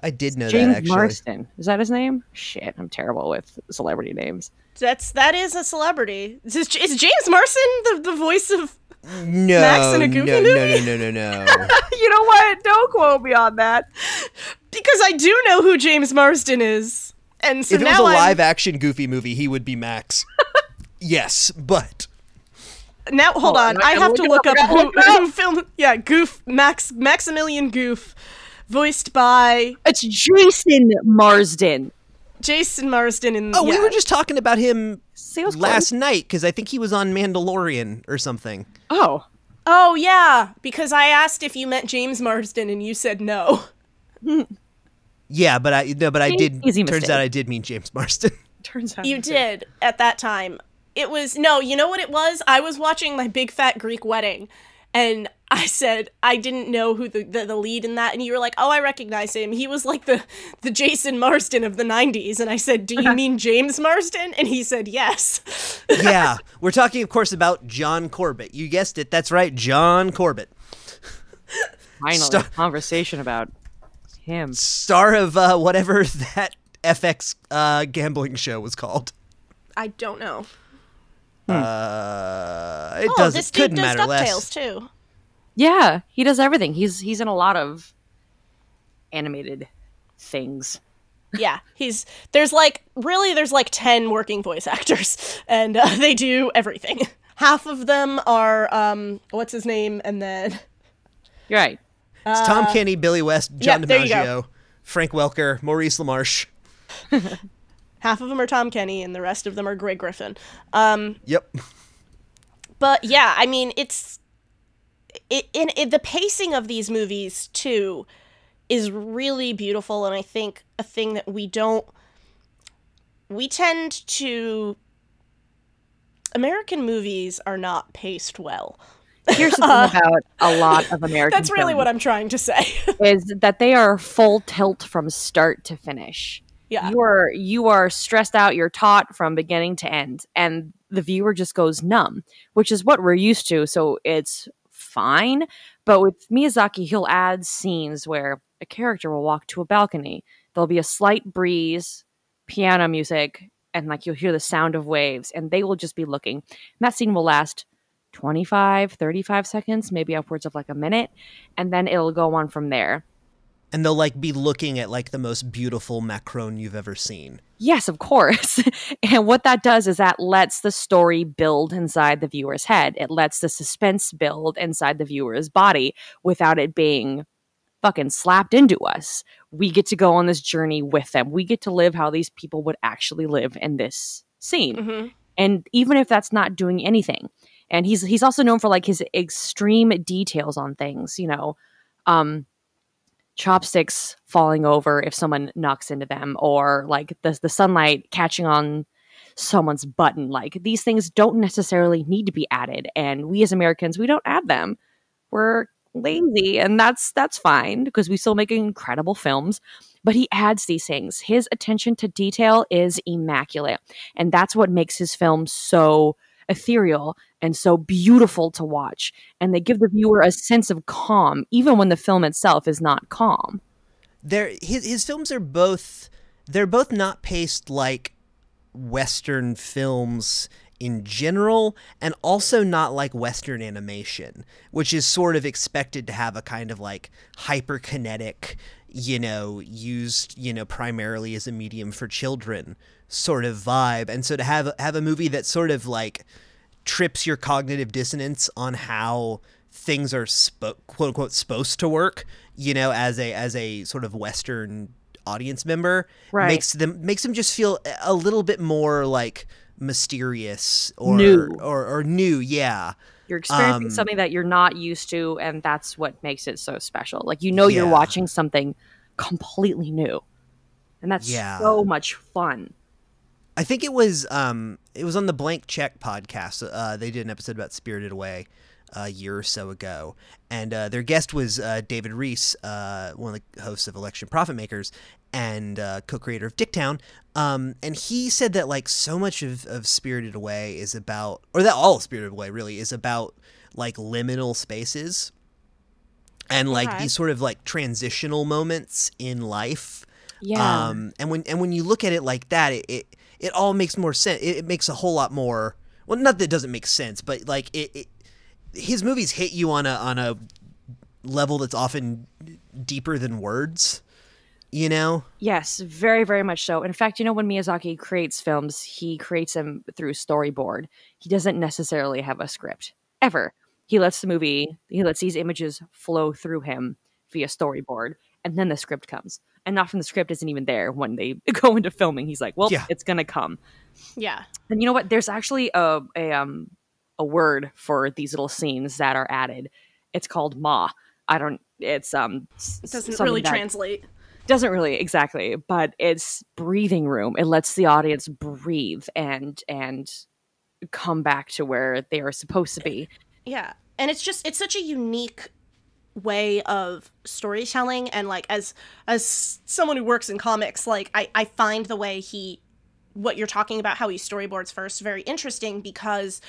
I did know James that actually. Marsden. Is that his name? Shit, I'm terrible with celebrity names. That's that is a celebrity. Is, this, is James Marsden the, the voice of? No, Max in a Goofy no, movie? no, no, no, no, no. you know what? Don't quote me on that. Because I do know who James Marsden is, and so now if it was now a I'm live-action Goofy movie, he would be Max. yes, but now hold oh, on. Oh, I I have to look look up up, who, gotta look it up. who filmed. Yeah, Goof Max Maximilian Goof, voiced by It's Jason Marsden. Jason Marsden. In the. oh, we were just talking about him See, I was last close. night because I think he was on Mandalorian or something. Oh, Oh yeah, because I asked if you met James Marsden, and you said no. Yeah, but I no, but I did. easy turns mistake. out I did mean James Marsden. turns out You did at that time. It was no, you know what it was? I was watching my big fat Greek wedding and I said I didn't know who the, the, the lead in that and you were like, "Oh, I recognize him. He was like the the Jason Marsden of the 90s." And I said, "Do you mean James Marsden?" And he said, "Yes." yeah, we're talking, of course, about John Corbett. You guessed it. That's right, John Corbett, finally Stop. a conversation about him. star of uh, whatever that FX uh, gambling show was called. I don't know. Uh, it Oh, doesn't this dude couldn't does matter DuckTales less. too. Yeah, he does everything. He's he's in a lot of animated things. Yeah, he's there's like really there's like 10 working voice actors and uh, they do everything. Half of them are um what's his name and then You're right. It's Tom Kenny, Billy West, John Uh, there you go. DiMaggio, Frank Welker, Maurice LaMarche. Half of them are Tom Kenny and the rest of them are Grey Griffin. Um Yep. but yeah, I mean it's it, in, in the pacing of these movies too is really beautiful and I think a thing that we don't we tend to American movies are not paced well. Here's the thing about a lot of American. That's really what I'm trying to say. is that they are full tilt from start to finish. Yeah. You are you are stressed out, you're taught from beginning to end, and the viewer just goes numb, which is what we're used to. So it's fine. But with Miyazaki, he'll add scenes where a character will walk to a balcony. There'll be a slight breeze, piano music, and like you'll hear the sound of waves, and they will just be looking. And that scene will last 25, 35 seconds, maybe upwards of like a minute, and then it'll go on from there. And they'll like be looking at like the most beautiful Macron you've ever seen. Yes, of course. and what that does is that lets the story build inside the viewer's head. It lets the suspense build inside the viewer's body without it being fucking slapped into us. We get to go on this journey with them. We get to live how these people would actually live in this scene. Mhm. And even if that's not doing anything. And he's he's also known for like his extreme details on things, you know. Um chopsticks falling over if someone knocks into them or like the the sunlight catching on someone's button. Like these things don't necessarily need to be added and we as Americans we don't add them. We're lazy and that's that's fine because we still make incredible films but he adds these things. His attention to detail is immaculate and that's what makes his film so ethereal and so beautiful to watch and they give the viewer a sense of calm even when the film itself is not calm. They're his his films are both they're both not paced like Western films in general, and also not like Western animation, which is sort of expected to have a kind of like hyperkinetic, you know, used, you know, primarily as a medium for children sort of vibe. And so to have have a movie that sort of like trips your cognitive dissonance on how things are spo- quote unquote supposed to work, you know, as a as a sort of Western audience member, Right. makes them makes them just feel a little bit more like mysterious or New. or, or new, yeah. you're experiencing Um, something that you're not used to and that's what makes it so special like you know you're watching something completely new and that's Yeah. so much fun I think it was um it was on the Blank Check podcast. Uh, they did an episode about Spirited Away uh, a year or so ago, and uh, their guest was uh, David Rees, uh, one of the hosts of Election Profit Makers and uh, co-creator of Dicktown. Um, and he said that like so much of, of Spirited Away is about, or that all of Spirited Away really is about like liminal spaces and like Okay. these sort of like transitional moments in life. Yeah. Um, and when and when you look at it like that, it it, it all makes more sense. It, it makes a whole lot more. Well, not that it doesn't make sense, but like it, it his movies hit you on a on a level that's often deeper than words. You know? Yes, very, very much so. In fact, you know, when Miyazaki creates films, he creates them through storyboard. He doesn't necessarily have a script ever. He lets the movie, he lets these images flow through him via storyboard, and then the script comes. And often the script isn't even there when they go into filming. He's like, "Well, Yeah. it's gonna come." Yeah. And you know what? There's actually a a um a word for these little scenes that are added. It's called ma. I don't. It's um. It doesn't really translate. doesn't really exactly but it's breathing room it lets the audience breathe and and come back to where they are supposed to be Yeah. And it's just it's such a unique way of storytelling and like as as someone who works in comics, like I I find the way he what you're talking about how he storyboards first very interesting because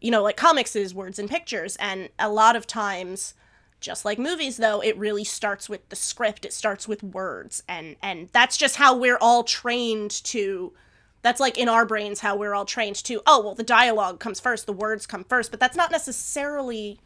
you know, like comics is words and pictures. And a lot of times just like movies though it really starts with the script. It starts with words. And and that's just how we're all trained to that's like in our brains how we're all trained to oh well the dialogue comes first the words come first. But that's not necessarily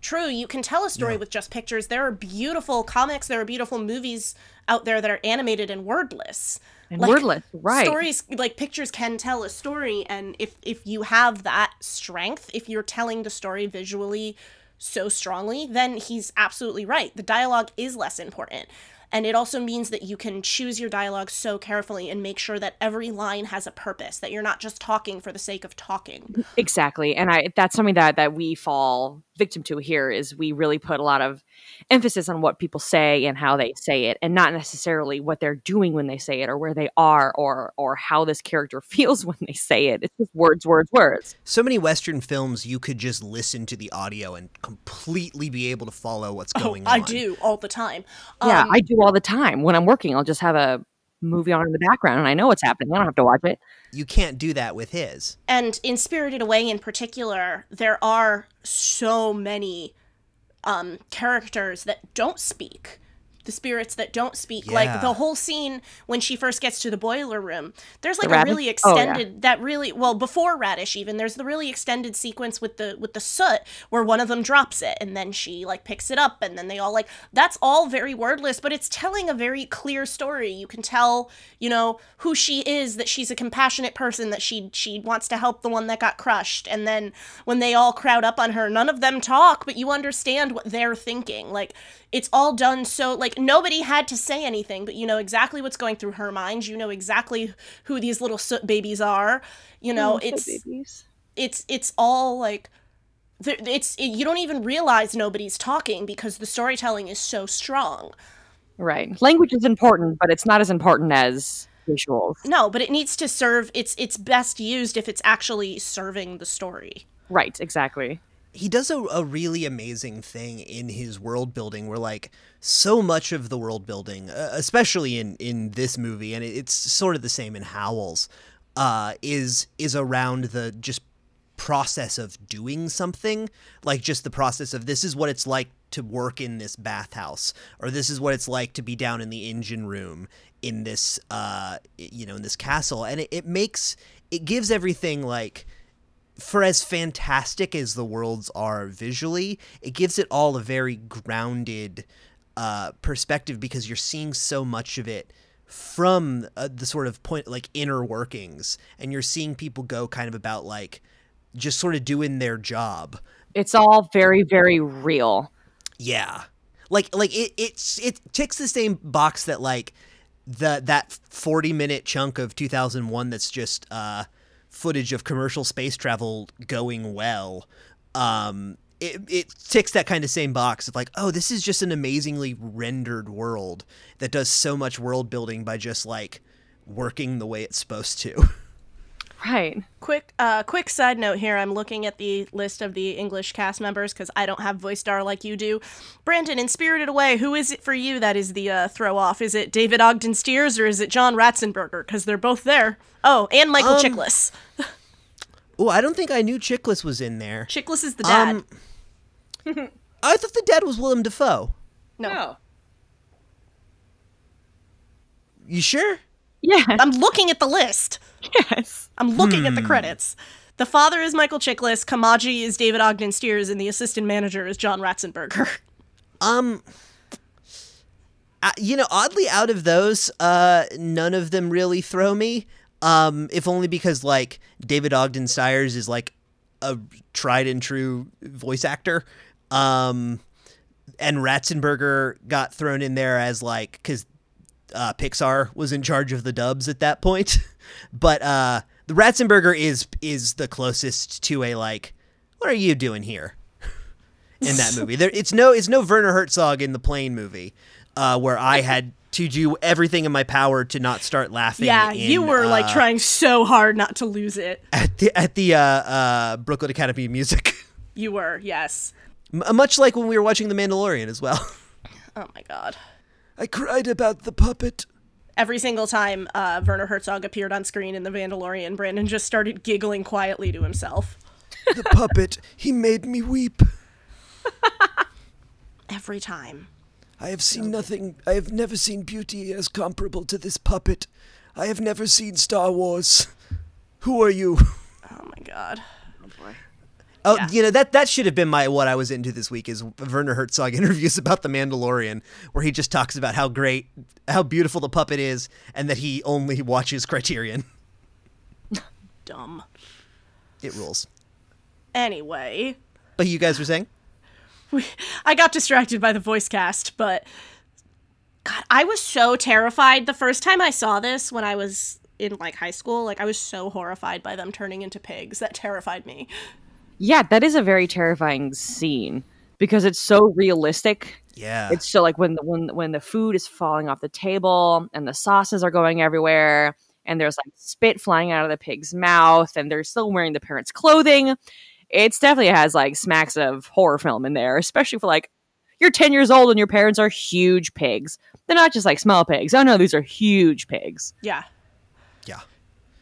true you can tell a story with just pictures. There are beautiful comics there are beautiful movies out there that are animated and wordless. And wordless, right. stories like pictures can tell a story and if if you have that strength if you're telling the story visually so strongly then he's absolutely right. The dialogue is less important. And it also means that you can choose your dialogue so carefully and make sure that every line has a purpose that you're not just talking for the sake of talking. Exactly and i that's something that that we fall victim to here is we really put a lot of emphasis on what people say and how they say it and not necessarily what they're doing when they say it or where they are or or how this character feels when they say it. It's just words words words. So many Western films, you could just listen to the audio and completely be able to follow what's going Oh, i on. do all the time. Yeah Um, i do all the time. When i'm working i'll just have a movie on in the background and i know what's happening. I don't have to watch it You can't do that with his. And in Spirited Away in particular, there are so many um, characters that don't speak. The spirits that don't speak, like the whole scene when she first gets to the boiler room. There's like a radish? really Oh, yeah. extended that really well before radish even. There's the really extended sequence with the with the soot where one of them drops it and then she like picks it up and then they all like that's all very wordless, but it's telling a very clear story. You can tell, you know, who she is, that she's a compassionate person, that she she wants to help the one that got crushed. And then when they all crowd up on her, none of them talk, but you understand what they're thinking. Like it's all done so like nobody had to say anything, but you know exactly what's going through her mind. You know exactly who these little soot babies are. You know, it's it's it's all like there- it's it, you don't even realize nobody's talking because the storytelling is so strong. Right. Language is important, but it's not as important as visuals. No, but it needs to serve it's it's best used if it's actually serving the story. Right, exactly. He does a, a really amazing thing in his world building where like so much of the world building uh, especially in in this movie and it, it's sort of the same in Howl's uh is is around the just process of doing something like just the process of this is what it's like to work in this bathhouse or this is what it's like to be down in the engine room in this uh you know in this castle and it, it makes it gives everything like for as fantastic as the worlds are visually, it gives it all a very grounded uh, perspective because you're seeing so much of it from uh, the sort of point like inner workings, and you're seeing people go kind of about like just sort of doing their job. It's all very, very real. Yeah. Like like it it's it ticks the same box that like the that 40 minute chunk of 2001 that's just uh footage of commercial space travel going well. Um it, it ticks that kind of same box of like, oh, this is just an amazingly rendered world that does so much world building by just like working the way it's supposed to. Right. Quick uh quick side note here. I'm looking at the list of the English cast members cuz I don't have voice star like you do. Brandon in Spirited Away, who is it for you that is the uh, throw off? Is it David Ogden Stiers or is it John Ratzenberger cuz they're both there? Oh, and Michael Um, Chiklis. oh, I don't think I knew Chiklis was in there. Chiklis is the dad. Um, I thought the dad was Willem Dafoe. no. You sure? Yeah. I'm looking at the list. Yes. I'm looking Hmm. at the credits. The father is Michael Chiklis, Kamaji is David Ogden Stiers, and the assistant manager is John Ratzenberger. Um, uh, you know, oddly, out of those, uh, none of them really throw me. Um, if only because like David Ogden Stiers is like a tried and true voice actor. Um, and Ratzenberger got thrown in there as like because uh, Pixar was in charge of the dubs at that point. but uh, the Ratzenberger is is the closest to a like, what are you doing here? in that movie. There, it's no, it's no Werner Herzog in the plane movie, uh, where I had to do everything in my power to not start laughing. yeah, in, you were like uh, trying so hard not to lose it. at the at the uh, uh, Brooklyn Academy of Music, You were, yes. M- much like when we were watching The Mandalorian as well. Oh my god. I cried about the puppet. Every single time uh, Werner Herzog appeared on screen in The Mandalorian, Brandon just started giggling quietly to himself. The puppet, he made me weep. Every time. I have seen nothing. I have never seen beauty as comparable to this puppet. I have never seen Star Wars. Who are you? Oh my god. Oh, Yeah. you know that that should have been my what I was into this week is Werner Herzog interviews about the Mandalorian, where he just talks about how great, how beautiful the puppet is, and that he only watches Criterion. Dumb. It rules. Anyway, But you guys were saying, we, I got distracted by the voice cast, but God, I was so terrified the first time I saw this when I was in like high school. Like I was so horrified by them turning into pigs. That terrified me. Yeah, that is a very terrifying scene because it's so realistic. yeah, It's so like when the when when the food is falling off the table and the sauces are going everywhere and there's like spit flying out of the pig's mouth and they're still wearing the parents' clothing. It's definitely has like smacks of horror film in there, especially for like you're 10 years old and your parents are huge pigs. They're not just like small pigs. Oh no, these are huge pigs. Yeah. yeah.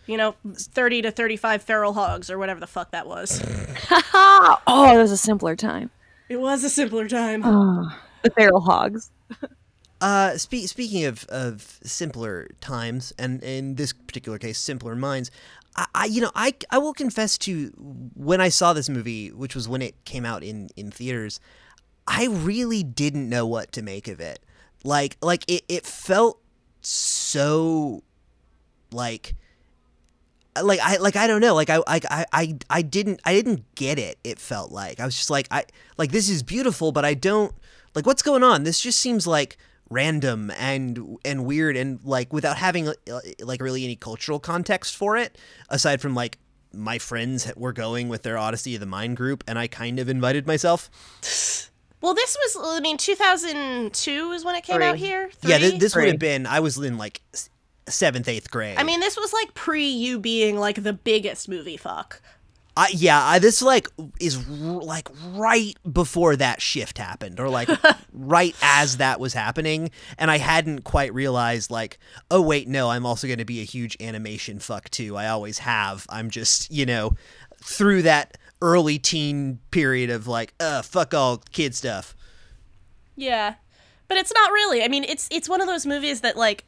You know, 30 to 35 feral hogs or whatever the fuck that was. oh, it was a simpler time. It was a simpler time. the feral hogs. Uh, spe- speaking of, of simpler times, and in this particular case, simpler minds, I, I you know I I will confess to when I saw this movie, which was when it came out in in theaters, I really didn't know what to make of it. Like like it it felt so like like I like I don't know like I I I I I didn't I didn't get it it felt like I was just like I like this is beautiful but I don't like what's going on this just seems like random and and weird and like without having uh, like really any cultural context for it aside from like my friends were going with their Odyssey of the Mind group and I kind of invited myself Well, this was, I mean, 2002 is when it came Three. out here. yeah th- Three? this would have been I was in like s- seventh eighth grade I mean, this was like pre you being like the biggest movie fuck. I, yeah, I, this like is r- like right before that shift happened, or like right as that was happening, and I hadn't quite realized like, oh wait, no, I'm also going to be a huge animation fuck too. I always have. I'm just you know through that early teen period of like, uh, fuck all kid stuff. Yeah. But it's not really. I mean, it's it's one of those movies that like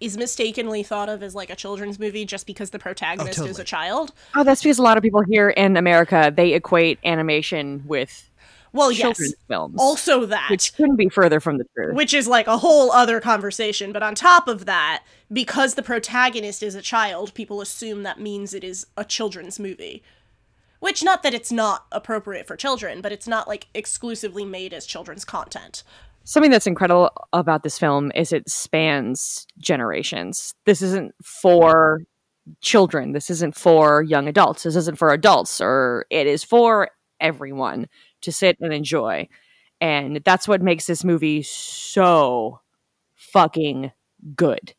is mistakenly thought of as like a children's movie just because the protagonist oh, is totally. a child. Oh, that's because a lot of people here in America they equate animation with Well, yes. children's films, Also that. which couldn't be further from the truth. which is like a whole other conversation. But on top of that, because the protagonist is a child, people assume that means it is a children's movie. Which, not that it's not appropriate for children, but it's not like exclusively made as children's content. Something that's incredible about this film is it spans generations. This isn't for children. This isn't for young adults. This isn't for adults, or it is for everyone to sit and enjoy. And that's what makes this movie so fucking good.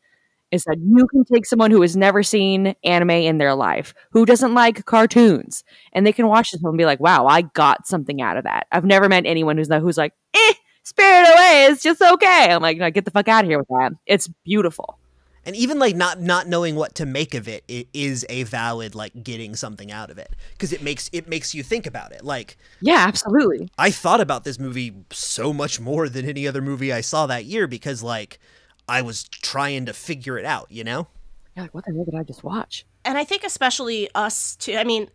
Is that you can take someone who has never seen anime in their life, who doesn't like cartoons, and they can watch this film and be like, "Wow, I got something out of that." I've never met anyone who's not who's like, "Eh, Spirit Away is just okay." I'm like, "No, get the fuck out of here with that." It's beautiful. And even like not not knowing what to make of it, it is a valid like getting something out of it because it makes it makes you think about it. Like Yeah, absolutely. I thought about this movie so much more than any other movie I saw that year because like I was trying to figure it out, you know? You're like, what the hell did I just watch? and I think especially us too. I mean,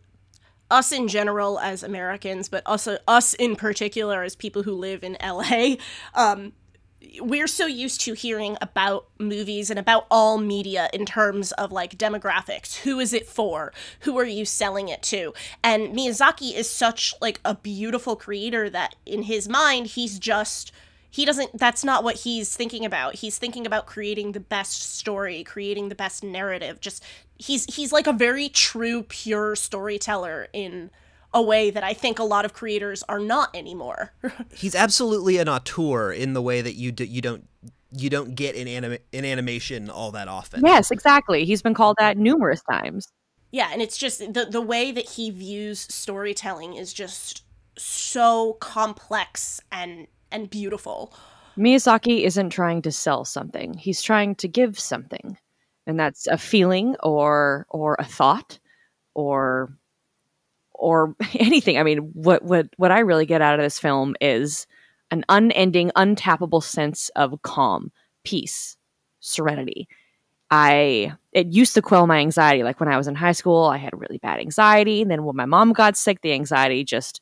us in general as Americans, but also us in particular as people who live in LA. Um, we're so used to hearing about movies and about all media in terms of like demographics. Who is it for? Who are you selling it to? And Miyazaki is such like a beautiful creator that in his mind he's just he doesn't that's not what he's thinking about he's thinking about creating the best story creating the best narrative just he's he's like a very true pure storyteller in a way that i think a lot of creators are not anymore He's absolutely an auteur in the way that you do, you don't you don't get in anima- in animation all that often. Yes, exactly. He's been called that numerous times. yeah and it's just the the way that he views storytelling is just so complex and and beautiful Miyazaki isn't trying to sell something. He's trying to give something. And that's a feeling or or a thought or or anything. I mean, what what what I really get out of this film is an unending, untappable sense of calm, peace, serenity. I it used to quell my anxiety. Like when I was in high school, I had really bad anxiety. And then when my mom got sick, the anxiety just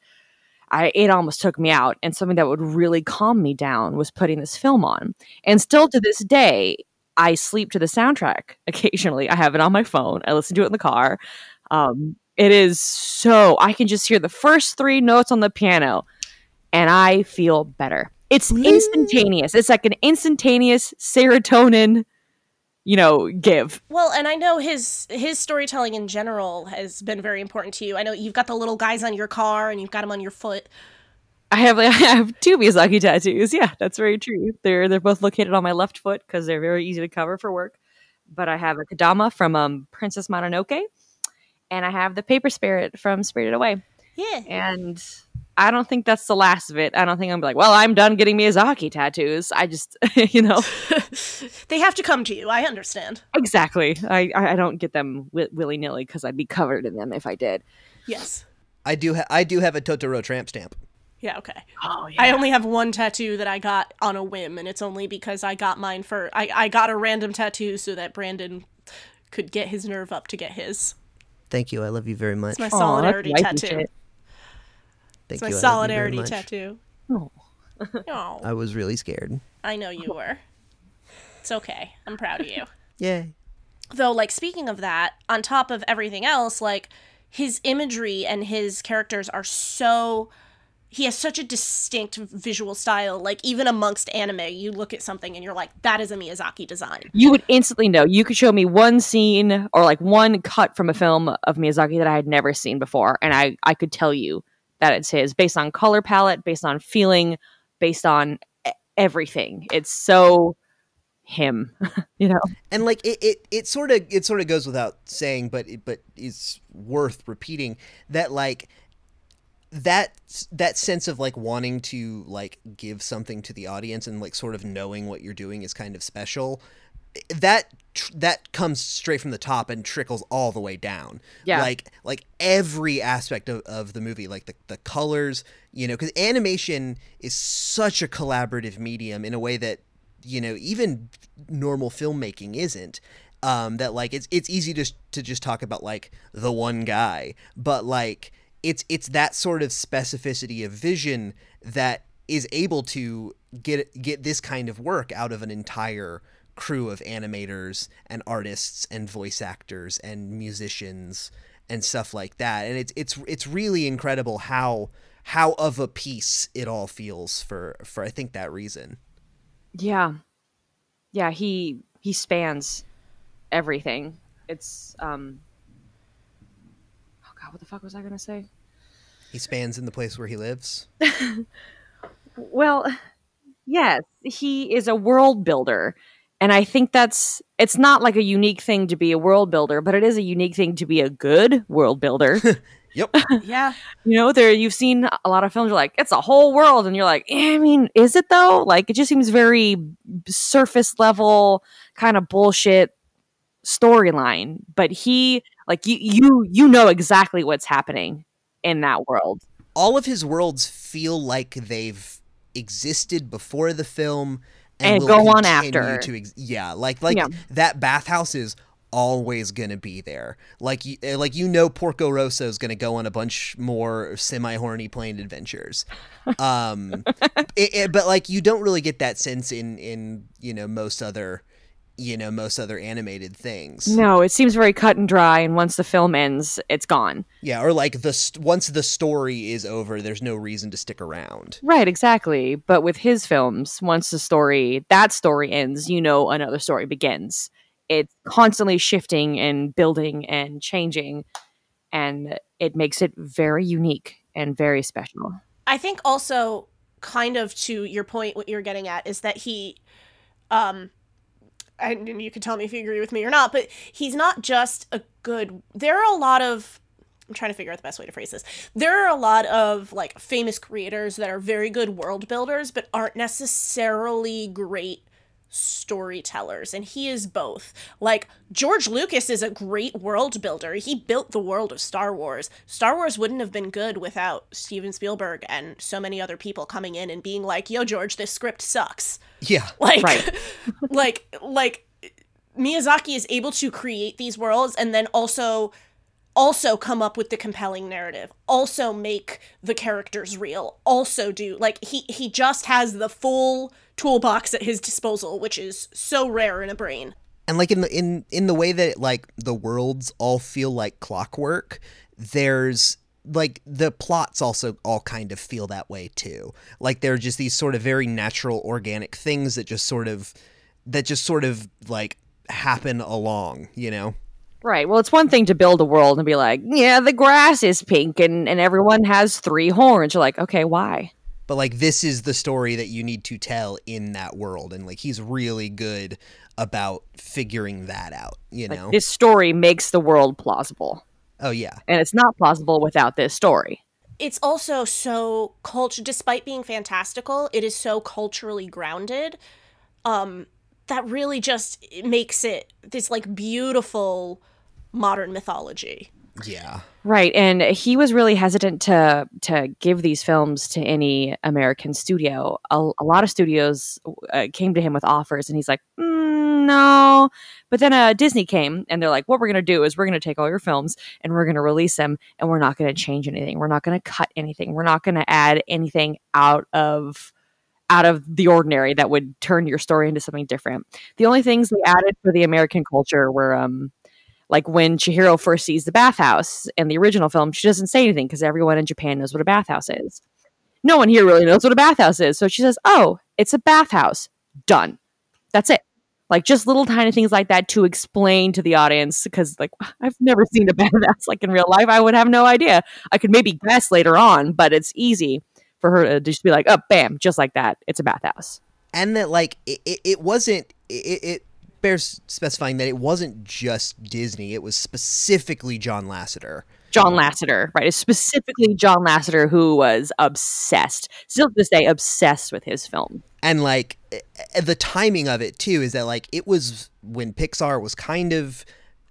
I it almost took me out. And something that would really calm me down was putting this film on. And still to this day, I sleep to the soundtrack occasionally. I have it on my phone. I listen to it in the car. Um, it is so I can just hear the first three notes on the piano and I feel better. It's instantaneous. It's like an instantaneous serotonin, you know, give. Well, and I know his his storytelling in general has been very important to you. I know you've got the little guys on your car and you've got them on your foot. I have I have two Miyazaki tattoos. Yeah, that's very true. They're they're both located on my left foot because they're very easy to cover for work. But I have a Kodama from um, Princess Mononoke, and I have the Paper Spirit from Spirited Away. Yeah. And I don't think that's the last of it. I don't think I'm like, well, I'm done getting Miyazaki tattoos. I just, you know, they have to come to you. I understand. exactly. I I I don't get them wi- willy nilly because I'd be covered in them if I did. Yes. I do ha- I do have a Totoro tramp stamp. Yeah, okay. Oh yeah. I only have one tattoo that I got on a whim, and it's only because I got mine for I, I got a random tattoo so that Brandon could get his nerve up to get his. Thank you. I love you very much. It's my solidarity wifey tattoo. Shit. Thank It's my you. I love you solidarity tattoo. Oh. Oh, I was really scared. I know you were. It's okay. I'm proud of you. Yay. though like speaking of that on top of everything else like his imagery and his characters are so he has such a distinct visual style like even amongst anime you look at something and you're like that is a miyazaki design You would instantly know. You could show me one scene or like one cut from a film of Miyazaki that I had never seen before, and I I could tell you that it's his based on color palette, based on feeling, based on everything. It's so him, you know. and like it, it, it sort of it sort of goes without saying but it, but it's worth repeating that like that that sense of like wanting to like give something to the audience and like sort of knowing what you're doing is kind of special eh, that tr- that comes straight from the top and trickles all the way down Yeah. like like every aspect of, of the movie like the, the colors you know because animation is such a collaborative medium in a way that you know even normal filmmaking isn't um that like it's it's easy to to just talk about like the one guy but like it's it's that sort of specificity of vision that is able to get get this kind of work out of an entire crew of animators and artists and voice actors and musicians and stuff like that and it's it's it's really incredible how how of a piece it all feels for for I think that reason Yeah, yeah. He he spans everything. It's um. Oh God, what the fuck was I gonna say? he spans in the place where he lives Well, yes, he is a world builder. And I think that's it's not like a unique thing to be a world builder, but it is a unique thing to be a good world builder. yep yeah you know, there you've seen a lot of films you're like, it's a whole world, and you're like, eh, I mean, is it though? Like it just seems very surface level kind of bullshit storyline. But he like you you you know exactly what's happening in that world. all of his worlds feel like they've existed before the film And will go on after. To ex- yeah, like like Yeah. that bathhouse is always gonna be there. Like you, eh, like you know, Porco Rosso is gonna go on a bunch more semi-horny plane adventures. Um, it, it- but like you don't really get that sense in in you know most other you know most other animated things. No, it seems very cut and dry, and once the film ends, it's gone. Yeah, or like the st- once the story is over, there's no reason to stick around. Right, exactly. But with his films, once the story that story ends, you know another story begins. It's constantly shifting and building and changing, and it makes it very unique and very special. I think also kind of to your point what you're getting at is that he um and you can tell me if you agree with me or not, but he's not just a good there are a lot of I'm trying to figure out the best way to phrase this. There are a lot of like famous creators that are very good world builders but aren't necessarily great storytellers and he is both like george lucas is a great world builder he built the world of star wars star wars wouldn't have been good without steven spielberg and so many other people coming in and being like yo george this script sucks Yeah. like Right. like like miyazaki is able to create these worlds and then also also come up with the compelling narrative also make the characters real also do like he he just has the full toolbox at his disposal which is so rare in a brain. And like in the in in the way that like the worlds all feel like clockwork there's like the plots also all kind of feel that way too. Like they're just these sort of very natural organic things that just sort of that just sort of like happen along you know Right. Well, it's one thing to build a world and be like, yeah, the grass is pink and, and everyone has three horns. You're like, okay, why? but like this is the story that you need to tell in that world and like he's really good about figuring that out you Like, know this story makes the world plausible. oh yeah And it's not plausible without this story. it's also so culture despite being fantastical it is so culturally grounded um that really just makes it this like beautiful modern mythology Yeah. Right, and he was really hesitant to to give these films to any American studio. A, a lot of studios uh, came to him with offers, and he's like, "Mm, "No." But then uh, Disney came, and they're like, "What we're going to do is we're going to take all your films and we're going to release them, and we're not going to change anything. We're not going to cut anything. We're not going to add anything out of." Out of the ordinary that would turn your story into something different. The only things they added for the American culture were um like when Chihiro first sees the bathhouse in the original film, she doesn't say anything because everyone in Japan knows what a bathhouse is. No one here really knows what a bathhouse is. So she says, "Oh, it's a bathhouse." Done. That's it. Like just little tiny things like that to explain to the audience because like I've never seen a bathhouse like in real life. I would have no idea. I could maybe guess later on, but it's easy for her to just be like, "Oh, bam, just like that. It's a bathhouse." and that like it, it, it wasn't it, it bears specifying that it wasn't just disney it was specifically john lasseter John Lasseter, right? It's specifically John Lasseter who was obsessed, still to this day, obsessed with his film. and like eh, the timing of it too is that like it was when pixar was kind of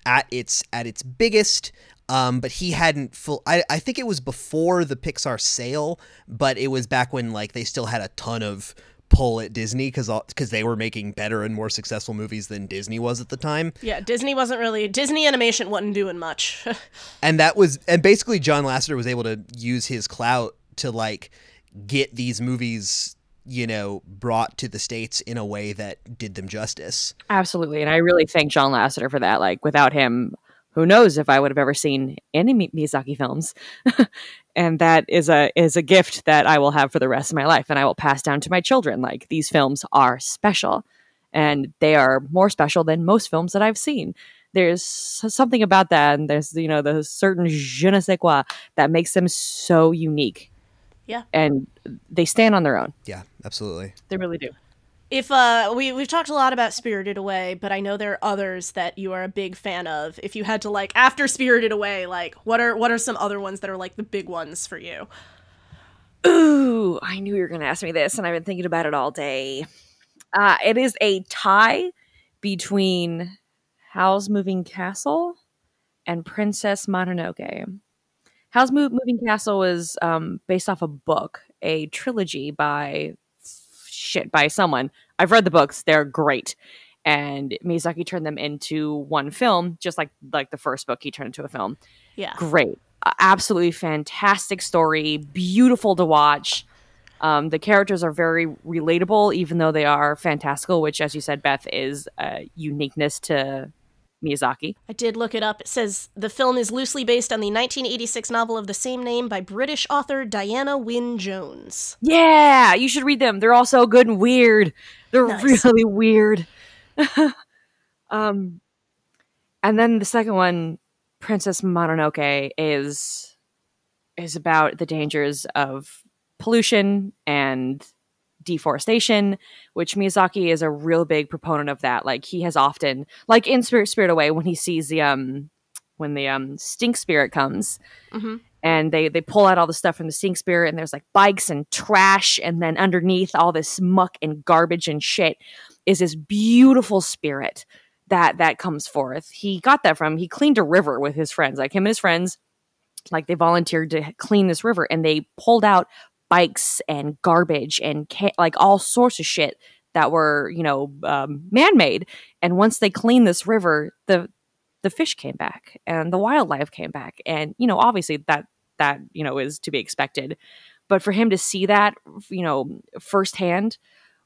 at its at its biggest um but he hadn't full I, I think it was before the pixar sale but it was back when like they still had a ton of pull at disney because because they were making better and more successful movies than disney was at the time Yeah, Disney wasn't really Disney animation wasn't doing much. and that was and basically john lasseter was able to use his clout to like get these movies you know brought to the states in a way that did them justice Absolutely. And I really thank John Lasseter for that. Like, without him, who knows if I would have ever seen any Miyazaki films. and that is a is a gift that I will have for the rest of my life and I will pass down to my children. Like these films are special and they are more special than most films that I've seen. There's something about that and there's you know the certain je ne sais quoi that makes them so unique. Yeah. And they stand on their own. yeah absolutely They really do. If uh we we've talked a lot about Spirited Away, but I know there are others that you are a big fan of. If you had to like after Spirited Away, like what are what are some other ones that are like the big ones for you? Ooh, I knew you were going to ask me this, and I've been thinking about it all day. Uh, it is a tie between Howl's Moving Castle and Princess Mononoke. Howl's Mo- Moving Castle was um, based off a book, a trilogy by shit by someone. I've read the books; they're great, and Miyazaki turned them into one film, just like like the first book he turned into a film. Yeah. great. Absolutely fantastic story beautiful to watch. Um, the characters are very relatable even though they are fantastical which as you said beth is a uniqueness to miyazaki I did look it up. It says the film is loosely based on the 1986 novel of the same name by British author Diana Wynne Jones. yeah you should read them they're all so good and weird they're Nice. really weird um and then the second one princess mononoke is is about the dangers of pollution and deforestation, which Miyazaki is a real big proponent of that. Like he has often, like in Spirit Spirit Away, when he sees the um when the um stink spirit comes Mhm. and they they pull out all the stuff from the stink spirit and there's like bikes and trash and then underneath all this muck and garbage and shit is this beautiful spirit that that comes forth. He got that from he cleaned a river with his friends. Like him and his friends like they volunteered to clean this river and they pulled out bikes and garbage and ca- like all sorts of shit that were you know um, man-made. And once they cleaned this river the the fish came back and the wildlife came back. And you know obviously that that you know is to be expected. But for him to see that you know firsthand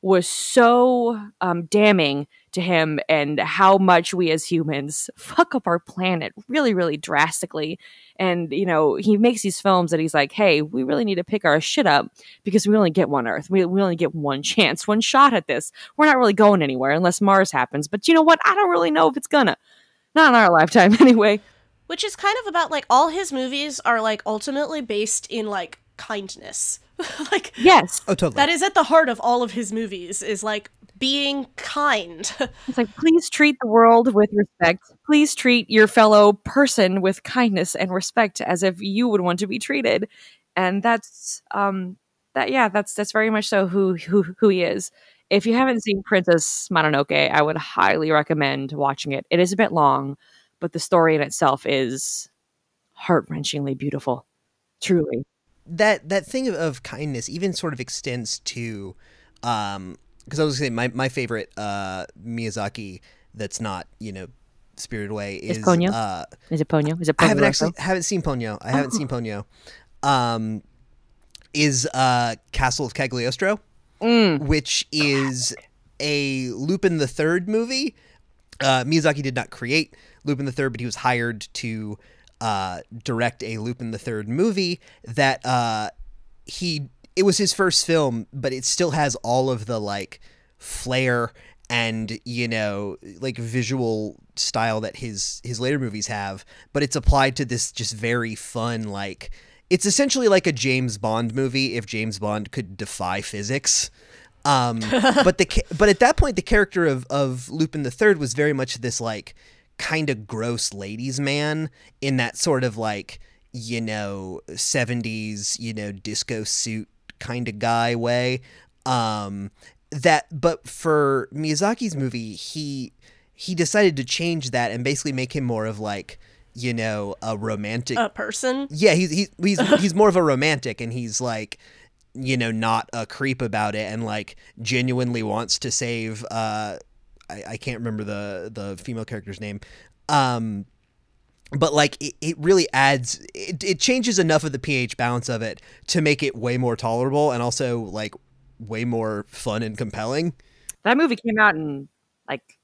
was so um, damning to him and how much we as humans fuck up our planet really really drastically. And you know he makes these films that he's like hey we really need to pick our shit up because we only get one earth. We, we only get one chance one shot at this. We're not really going anywhere unless mars happens. But you know what? I don't really know if it's gonna. Not in our lifetime anyway. Which is kind of about like all his movies are like ultimately based in like kindness. like yes. Oh totally. that is at the heart of all of his movies is like being kind. it's like please treat the world with respect please treat your fellow person with kindness and respect as if you would want to be treated and that's um that yeah that's that's very much so who who who he is if you haven't seen princess mononoke i would highly recommend watching it it is a bit long but the story in itself is heart wrenchingly beautiful. Truly. that that thing of, of kindness even sort of extends to um because I was gonna say my, my favorite uh Miyazaki that's not, you know, Spirited Away is Is Ponyo? uh Is it Ponyo? Is it Ponyo? I haven't Rosso? actually haven't seen Ponyo. I haven't seen Ponyo. Um is uh Castle of Cagliostro, which is a Lupin the Third movie. Uh, Miyazaki did not create Lupin the Third, but he was hired to uh, direct a Lupin the Third movie that uh, he. It was his first film, but it still has all of the like flair and you know like visual style that his his later movies have but it's applied to this just very fun like it's essentially like a James Bond movie if James Bond could defy physics. Um, but the but at that point, the character of of Lupin the Third was very much this like kind of gross ladies' man in that sort of like you know seventies you know disco suit kind of guy way. Um, that but for Miyazaki's movie, he he decided to change that and basically make him more of like you know a romantic A person. yeah, he's he's he's he's more of a romantic, and he's like, you know, not a creep about it, and like genuinely wants to save. Uh, I, I can't remember the the female character's name. Um, but like it, it really adds it, it changes enough of the pH balance of it to make it way more tolerable and also like way more fun and compelling. That movie came out in like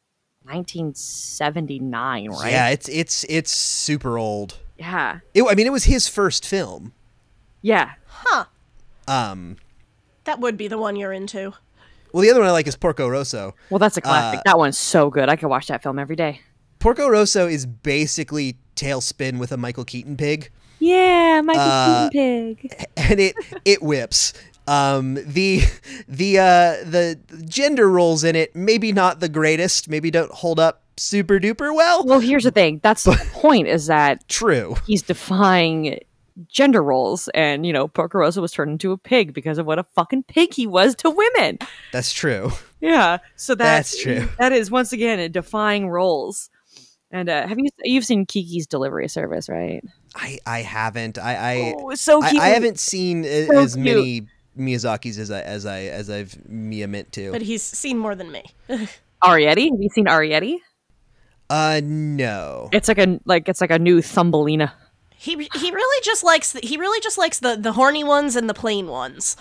1979, right? Yeah, it's it's it's super old. Yeah. It, I mean, it was his first film. Yeah. Huh um, That would be the one you're into. well, the other one I like is Porco Rosso. Well, that's a classic. Uh, that one's so good. I could watch that film every day. Porco Rosso is basically TaleSpin with a Michael Keaton pig, Yeah, Michael Uh, Keaton pig. and it it whips. Um, the the uh, the gender roles in it maybe not the greatest, maybe don't hold up super duper well. Well, here's the thing. That's the point. Is that True. he's defying gender roles, and you know, Porco Rosso was turned into a pig because of what a fucking pig he was to women. That's true. Yeah. So that, That's true. That is once again a defying roles. And uh, have you you've seen Kiki's Delivery Service, right? I I haven't. I I oh, so I, cute. I haven't seen So as cute. many Miyazaki's as I as I as I've Mia meant to. But he's seen more than me. Arrietty. Have you seen Arrietty? Uh, no. It's like a like it's like a new Thumbelina. He he really just likes the, he really just likes the the horny ones and the plain ones.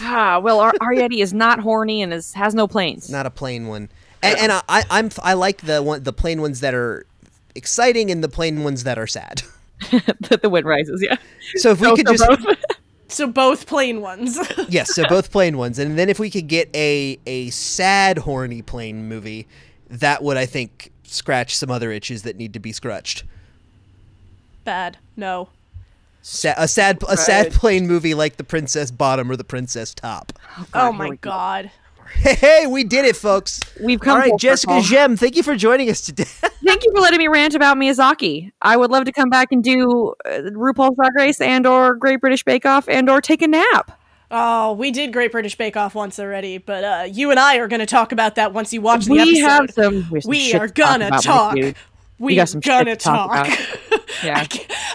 Ah, well, Ar- Arrietty is not horny and is, has no planes. not a plain one. And, and I, I, I'm I like the one the plain ones that are exciting and the plain ones that are sad. the, the wind rises. Yeah. So if we So- could so just both. So both plain ones. yes, so both plain ones, and then if we could get a a sad horny plain movie, that would I think scratch some other itches that need to be scratched. Bad. No. Sa- a sad a sad plain movie like the Princess Bottom or the Princess Top. oh, oh here my go. god. Hey, hey, we did it, folks. We've come All right, Jessica circle. Gem, thank you for joining us today. Thank you for letting me rant about Miyazaki. I would love to come back and do uh, RuPaul's Drag Race and or Great British Bake Off and or take a nap. Oh, we did Great British Bake Off once already, but uh, you and I are going to talk about that once you watch the we episode. have some. we have some we shit are gonna about, my talk. Dude. We got some gonna to talk talk. Yeah.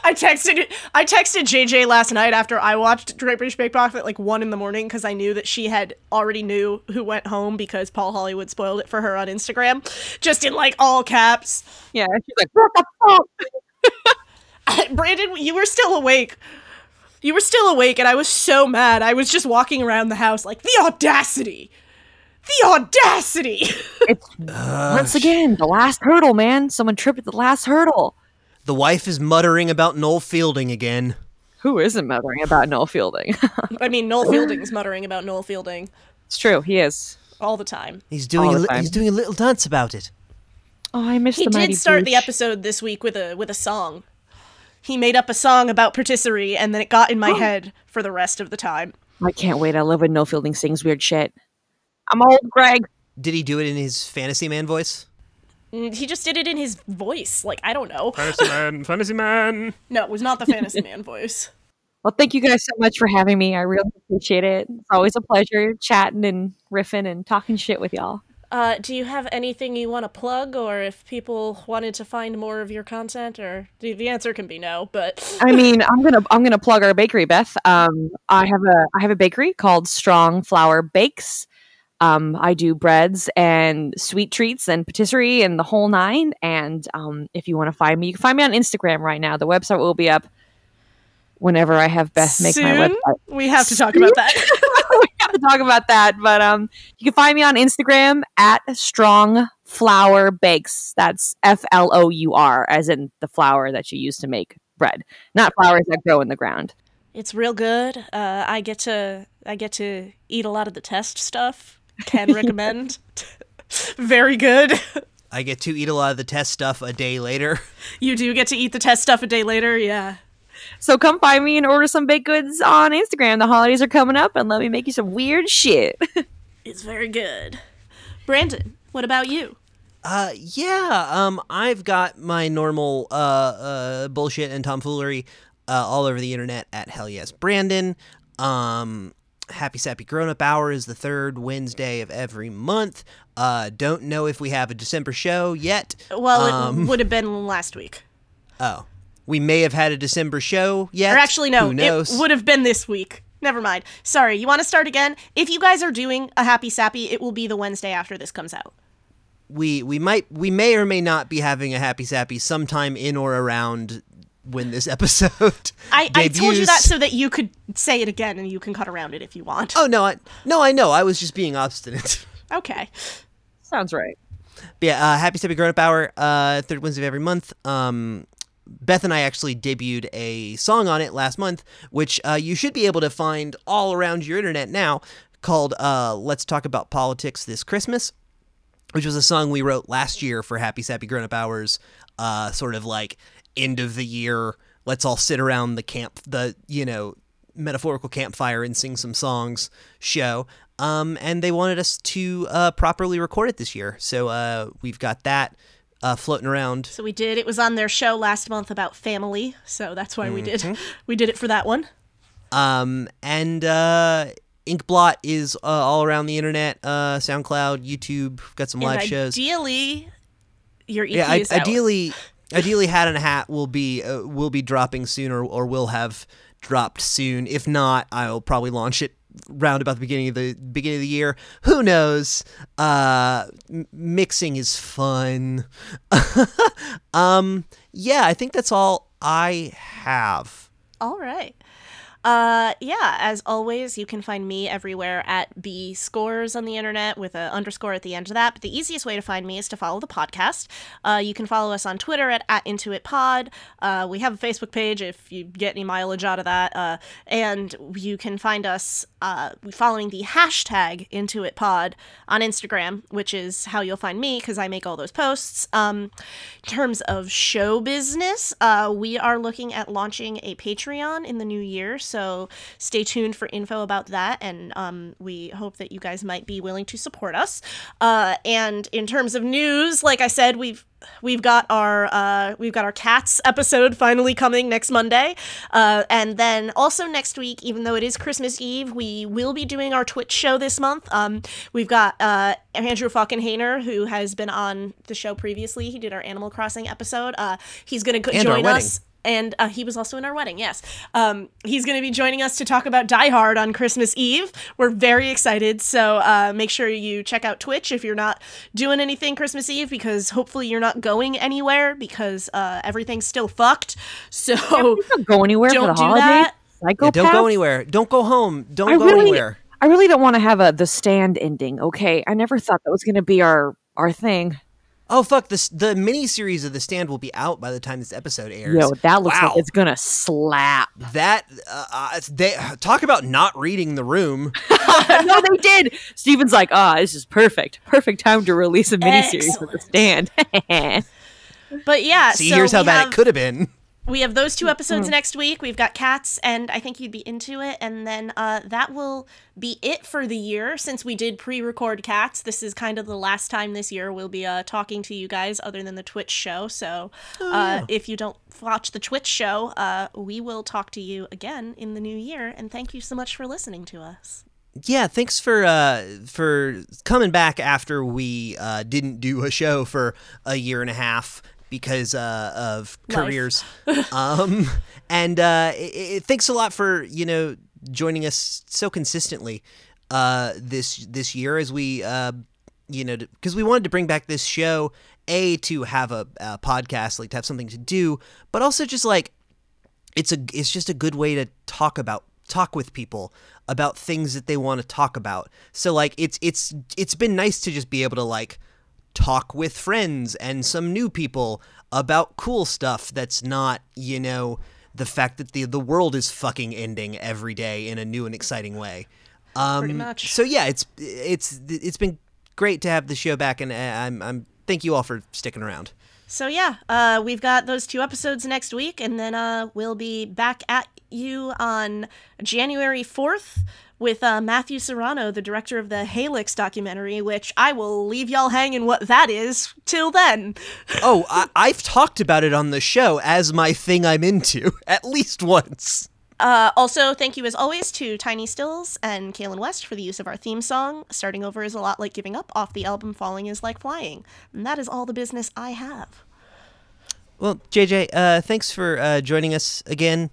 I texted I texted JJ last night after I watched Great British Bake Off at like one in the morning because I knew that she had already knew who went home because Paul Hollywood spoiled it for her on Instagram, just in like all caps. Yeah, she's like, what the fuck? Brandon, you were still awake. You were still awake, and I was so mad. I was just walking around the house like the audacity, the audacity. It's uh, once again the last hurdle, man. Someone tripped at the last hurdle. the wife is muttering about Noel Fielding again. Who isn't muttering about Noel Fielding? I mean, Noel Fielding's muttering about Noel Fielding it's true, he is. all the time. He's doing a li- time. he's doing a little dance about it. Oh, I missed He the did start the episode this week with a with a song. He made up a song about patisserie, and then it got in my oh. head for the rest of the time. I can't wait. I love when Noel Fielding sings weird shit. I'm old, Greg. Did he do it in his fantasy man voice? Mm, He just did it in his voice. Like I don't know. Fantasy man, fantasy man. No, it was not the Fantasy Man voice. Well, thank you guys so much for having me. I really appreciate it. It's always a pleasure chatting and riffing and talking shit with y'all. Uh, do you have anything you want to plug, or if people wanted to find more of your content, or the, the answer can be no, but I mean, I'm gonna I'm gonna plug our bakery, Beth. Um, I have a I have a bakery called Strong Flour Bakes. Um, I do breads and sweet treats and patisserie and the whole nine. And um, if you want to find me, you can find me on Instagram right now. The website will be up whenever I have Beth make my website. we have to talk about that. we have to talk about that. But um, you can find me on Instagram at Strong Flour Bakes. That's F L O U R, as in the flour that you use to make bread, not flowers that grow in the ground. it's real good. Uh, I get to I get to eat a lot of the test stuff. Can recommend. Very good. I get to eat a lot of the test stuff a day later. You do get to eat the test stuff a day later. Yeah. So come find me and order some baked goods on Instagram. The holidays are coming up, and let me make you some weird shit. It's very good. Brandon, what about you? Uh, yeah. Um, I've got my normal uh, uh bullshit and tomfoolery uh, all over the internet at Hell Yes Brandon. Um, Happy Sappy Grown Up Hour is the third Wednesday of every month. Uh, don't know if we have a December show yet. Well, Um, it would have been last week. Oh, we may have had a December show yet. Or actually, no, Who knows? it would have been this week. Never mind. Sorry, you want to start again? If you guys are doing a happy sappy, it will be the Wednesday after this comes out. we we might we may or may not be having a Happy Sappy sometime in or around when this episode. I, I told you that so that you could say it again and you can cut around it if you want. Oh no, I no, I know. I was just being obstinate. Okay. Sounds right. But yeah, uh, Happy Sappy Grown Up Hour, uh, third Wednesday of every month. Um, Beth and I actually debuted a song on it last month, which uh, you should be able to find all around your internet now, called uh, "Let's Talk About Politics This Christmas," which was a song we wrote last year for Happy Sappy Grown Up Hours, uh, sort of like end of the year. Let's all sit around the camp, the you know metaphorical campfire and sing some songs show. Um, and they wanted us to uh, properly record it this year, so uh, we've got that uh, floating around. So we did. It was on their show last month about family, so that's why we did. We did it for that one. Um, and uh, Inkblot is uh, all around the internet, uh, SoundCloud, YouTube. Got some live and shows. ideally, your EP yeah, I, ideally, ideally, Hat and Hat will be uh, will be dropping soon, or or will have dropped soon. If not, I'll probably launch it round about the beginning of the beginning of the year. Who knows? Uh, m- mixing is fun. um, yeah, I think that's all I have. All right. Uh, yeah, as always, you can find me everywhere at B Scores on the internet with an underscore at the end of that. But the easiest way to find me is to follow the podcast. Uh, you can follow us on Twitter at, at IntuitPod. Uh, we have a Facebook page if you get any mileage out of that. Uh, and you can find us uh, following the hashtag IntuitPod on Instagram, which is how you'll find me because I make all those posts. Um, in terms of show business, uh, we are looking at launching a Patreon in the new year, stay tuned for info about that. And um, we hope that you guys might be willing to support us. Uh, and in terms of news, like I said, we've we've got our uh, we've got our cats episode finally coming next Monday, uh, and then also next week, even though it is Christmas Eve, we will be doing our Twitch show this month. Um, we've got uh, Andrew Falkenhainer, who has been on the show previously. He did our Animal Crossing episode. Uh, he's going to our join us. And uh, he was also in our wedding, yes. Um, he's going to be joining us to talk about Die Hard on Christmas Eve. We're very excited. So uh, make sure you check out Twitch if you're not doing anything Christmas Eve, because hopefully you're not going anywhere because uh, everything's still fucked. So Don't go anywhere for Don't the do holidays. that. Psychopath. Yeah, don't go anywhere. Don't go home. Don't I go really, anywhere. I really don't want to have a the stand ending. Okay, I never thought that was going to be our our thing. Oh fuck! This the mini series of the stand will be out by the time this episode airs. Yo, that looks wow. like it's gonna slap. that uh, uh, they talk about not reading the room. no, they did. Steven's like, ah, this is perfect. Perfect time to release a miniseries of the stand. But yeah, See, so here's how bad have- it could have been. We have those two episodes Mm-hmm. next week. We've got cats, and I think you'd be into it. And then uh, that will be it for the year. Since we did pre-record cats, this is kind of the last time this year we'll be uh, talking to you guys, other than the Twitch show. So Oh, uh, if you don't watch the Twitch show, uh, we will talk to you again in the new year. And thank you so much for listening to us. yeah, thanks for uh, for coming back after we uh, didn't do a show for a year and a half because uh, of Life. careers. um, and uh, it, it, thanks a lot for you know joining us so consistently uh, this this year as we uh, you know because we wanted to bring back this show a to have a, a podcast like to have something to do, but also just like it's a it's just a good way to talk about talk with people about things that they want to talk about. So like it's it's it's been nice to just be able to like talk with friends and some new people about cool stuff that's not, you know, the fact that the the world is fucking ending every day in a new and exciting way. Um Pretty much. so yeah, it's it's it's been great to have the show back and uh, I'm I'm thank you all for sticking around. So yeah, uh, we've got those two episodes next week, and then uh, we'll be back at you on January fourth with uh, Matthew Serrano, the director of the Halix documentary, which I will leave y'all hanging what that is till then. Oh, I, I've talked about it on the show as my thing I'm into at least once. Uh, also, thank you as always to Tiny Stills and Kalen West for the use of our theme song. Starting over is a lot like giving up off the album Falling is Like Flying. And that is all the business I have. Well, JJ, uh, thanks for uh, joining us again.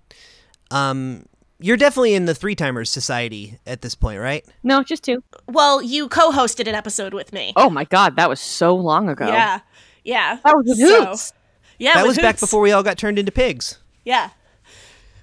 Um, you're definitely in the Three Timers Society at this point, right? No, just two. Well, you co hosted an episode with me. Oh my god, that was so long ago. Yeah. Yeah. That was with So- Yeah, that with was back before we all got turned into pigs. Yeah.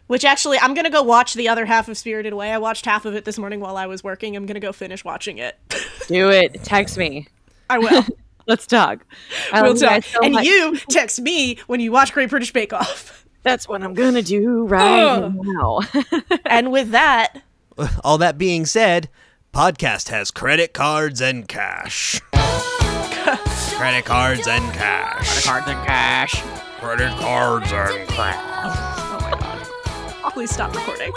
Which actually, I'm gonna go watch the other half of Spirited Away. I watched half of it this morning while I was working. I'm gonna go finish watching it. Do it. Text me. I will. Let's talk. I we'll love you talk. so and much. you text me when you watch Great British Bake Off. That's what I'm gonna do right now. and with that, All that being said, podcast has credit cards and cash. credit cards and cash. Credit cards and cash. Credit cards and cash. oh my god, please stop recording.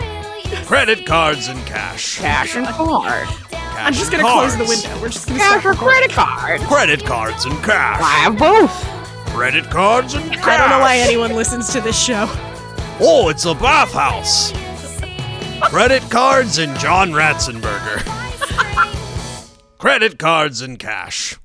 Credit cards and cash. Cash and card. I'm just gonna close the window. We're just gonna Cash stop or recording. credit card. Credit cards and cash. I have both. Credit cards and cash. I don't know why anyone listens to this show. Oh, it's a bathhouse. Credit cards and John Ratzenberger. Credit cards and cash.